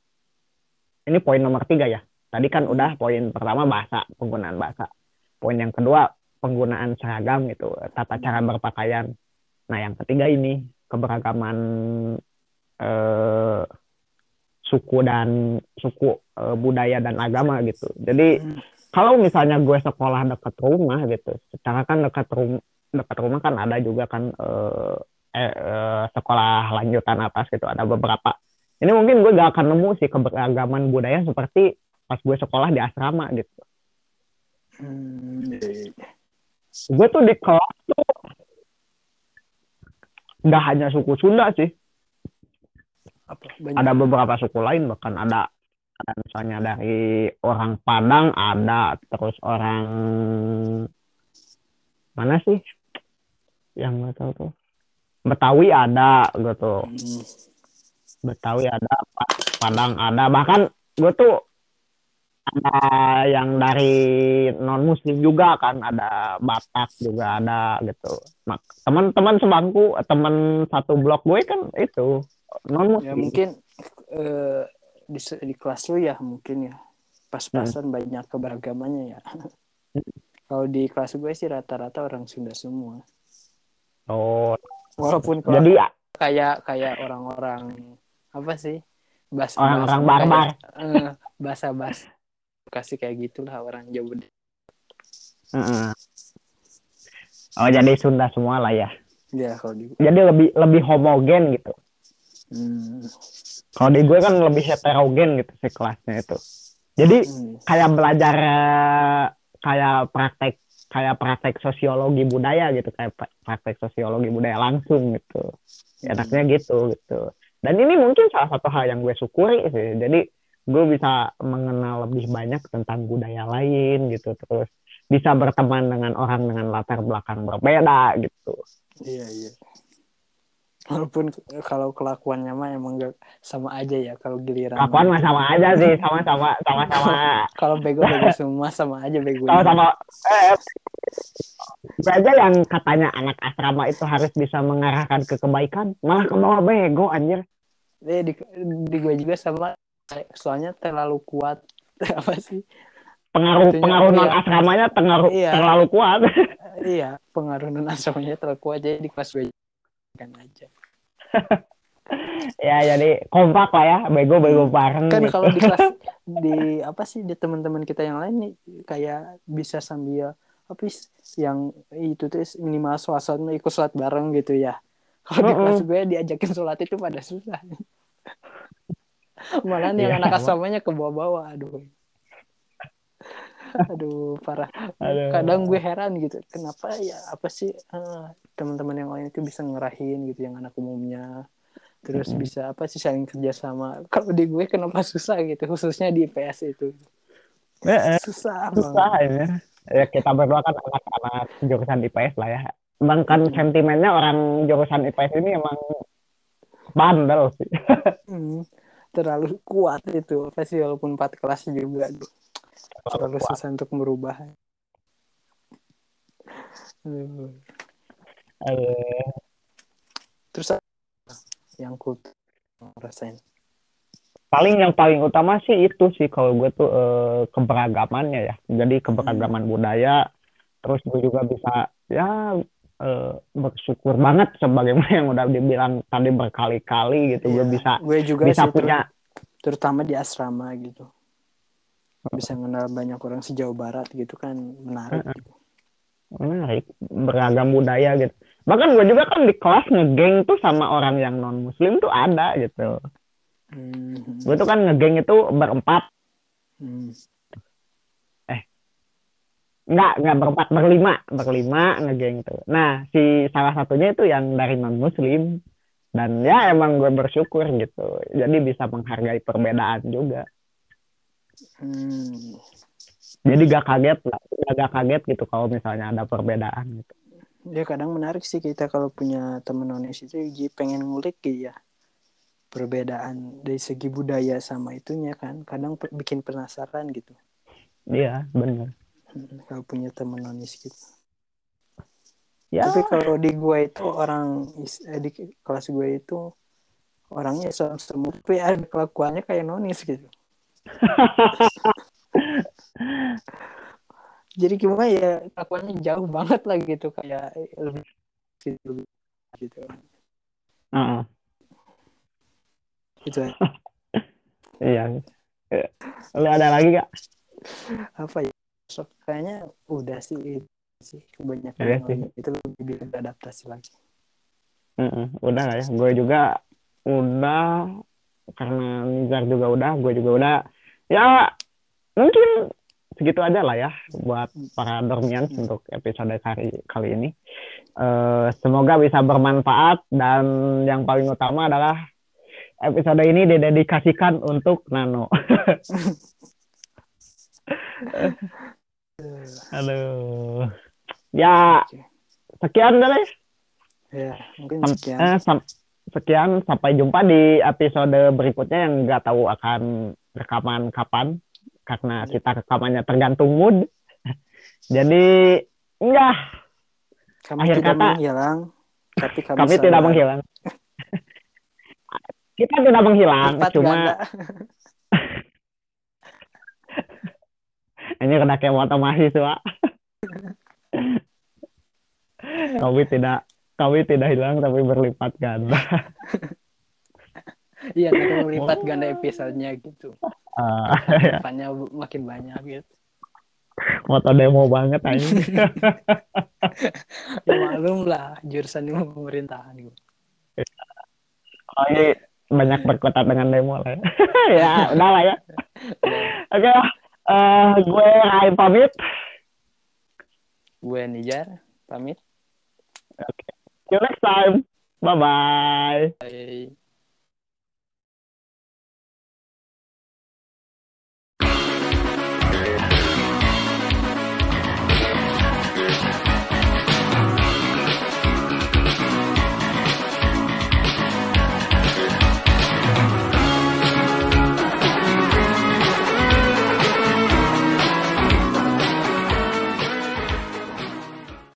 ini poin nomor tiga ya. Tadi kan udah poin pertama bahasa, penggunaan bahasa. Poin yang kedua penggunaan seragam gitu, tata cara berpakaian. Nah yang ketiga ini keberagaman eh, suku dan suku uh, budaya dan agama gitu. Jadi kalau misalnya gue sekolah dekat rumah gitu, secara kan dekat rumah dekat rumah kan ada juga kan uh, eh, uh, sekolah lanjutan atas gitu ada beberapa. Ini mungkin gue gak akan nemu sih keberagaman budaya seperti pas gue sekolah di asrama gitu. Hmm. Iya, iya. Gue tuh di kelas tuh nggak hanya suku Sunda sih, apa banyak. ada beberapa suku lain bahkan ada ada misalnya dari orang Padang ada terus orang mana sih yang nggak tahu tuh Betawi ada gitu hmm. Betawi ada Padang ada bahkan gue tuh ada yang dari non muslim juga kan ada Batak juga ada gitu. Teman-teman sebangku teman satu blok gue kan itu non ya mungkin uh, di, di kelas lu ya mungkin ya. Pas-pasan hmm. banyak keberagamannya ya. Kalau di kelas gue sih rata-rata orang Sunda semua. Oh. Walaupun jadi kayak kayak orang-orang apa sih? Bahasa orang-orang barbar. uh, bahasa bahasa kasih kayak gitulah orang Jawa uh -uh. oh jadi Sunda semua lah ya ya kalau di... jadi lebih lebih homogen gitu Hmm. Kalau di gue kan lebih heterogen gitu sih kelasnya itu. Jadi hmm. kayak belajar kayak praktek kayak praktek sosiologi budaya gitu kayak praktek sosiologi budaya langsung gitu. Hmm. Enaknya gitu gitu. Dan ini mungkin salah satu hal yang gue syukuri sih. Jadi gue bisa mengenal lebih banyak tentang budaya lain gitu terus bisa berteman dengan orang dengan latar belakang berbeda gitu. Iya iya. Walaupun kalau kelakuannya mah emang gak sama aja ya kalau giliran. Kelakuan mah sama aja sih sama sama sama sama. Kalau bego bego semua sama aja bego sama sama eh, aja yang katanya anak asrama itu harus bisa mengarahkan ke kebaikan malah ke bawah bego anjir. Eh, di, di gue juga sama soalnya terlalu kuat. Apa sih? Pengaruh Itunya, pengaruh non asramanya pengaruh iya, terlalu kuat. Iya pengaruh non asramanya terlalu kuat jadi di kelas kan aja. Ya jadi kompak lah ya bego bego hmm. bareng kan gitu. kalau di kelas di apa sih di teman-teman kita yang lain nih kayak bisa sambil apa yang itu tuh minimal sholat ikut sholat bareng gitu ya. Kalau di kelas gue diajakin sholat itu pada susah malah nih yang anak asramanya ke bawah-bawah. Aduh. Aduh parah. Aduh. kadang gue heran gitu kenapa ya apa sih uh, teman-teman yang lain itu bisa ngerahin gitu yang anak umumnya. Terus mm-hmm. bisa apa sih saling kerjasama kalau di gue kenapa susah gitu khususnya di IPS itu. Eh, susah susah ya. Ya kita berdua kan anak-anak jurusan IPS lah ya. Emang kan hmm. sentimennya orang jurusan IPS ini emang bandel sih. Hmm, terlalu kuat itu apa sih walaupun empat kelas juga tuh terlalu susah untuk merubah Aduh. Aduh. terus yang kult rasain paling yang paling utama sih itu sih kalau gue tuh eh, keberagamannya ya jadi keberagaman hmm. budaya terus gue juga bisa ya eh, bersyukur banget sebagaimana yang udah dibilang tadi berkali-kali gitu yeah. gue bisa gue juga bisa punya terutama di asrama gitu bisa mengenal banyak orang sejauh barat gitu kan menarik gitu. menarik beragam budaya gitu bahkan gue juga kan di kelas ngegeng tuh sama orang yang non muslim tuh ada gitu hmm. gue tuh kan ngegeng itu berempat hmm. Enggak, enggak berempat, berlima, berlima ngegeng tuh. Nah, si salah satunya itu yang dari non muslim dan ya emang gue bersyukur gitu. Jadi bisa menghargai perbedaan juga. Hmm. Jadi gak kaget lah, gak kaget gitu kalau misalnya ada perbedaan gitu. Ya kadang menarik sih kita kalau punya temen nonis itu jadi pengen ngulik gitu ya perbedaan dari segi budaya sama itunya kan kadang bikin penasaran gitu Iya, bener. Kalau punya temen nonis gitu. Ya, tapi kalau di gua itu orang eh, di kelas gue itu orangnya Islam semua tapi ada kelakuannya kayak nonis gitu. Jadi gimana ya kelakuannya jauh banget lah gitu kayak lebih gitu gitu. Heeh, gitu iya. Eh, Lu ada lagi gak? apa ya so, kayaknya udah sih sih kebanyakan yang sih. itu lebih bisa beradaptasi lagi Mm-mm, udah lah ya. Gue juga udah karena Nizar juga udah, gue juga udah. Ya mungkin segitu aja lah ya buat para dormians untuk episode kali kali ini. Eh, semoga bisa bermanfaat dan yang paling utama adalah episode ini didedikasikan untuk Nano. Aduh. Ya sekian deh. ya mungkin Sam- sekian eh, sam- sekian sampai jumpa di episode berikutnya yang nggak tahu akan rekaman kapan karena kita rekamannya tergantung mood. Jadi enggak, kami akhir tidak kata, menghilang tapi kami, kami tidak menghilang. kita tidak menghilang, Lipat cuma. ini kena kayak moto mahasiswa. kami tidak kami tidak hilang tapi berlipat ganda. iya nanti melipat ganda episodenya gitu depannya makin banyak gitu moto demo banget aja. ya maklum lah jurusan ilmu pemerintahan gitu Oh, ini banyak berkutat dengan demo lah ya. ya, udah lah ya. Oke, eh, gue Rai pamit. gue Nijar pamit See you next time. Bye-bye. Bye.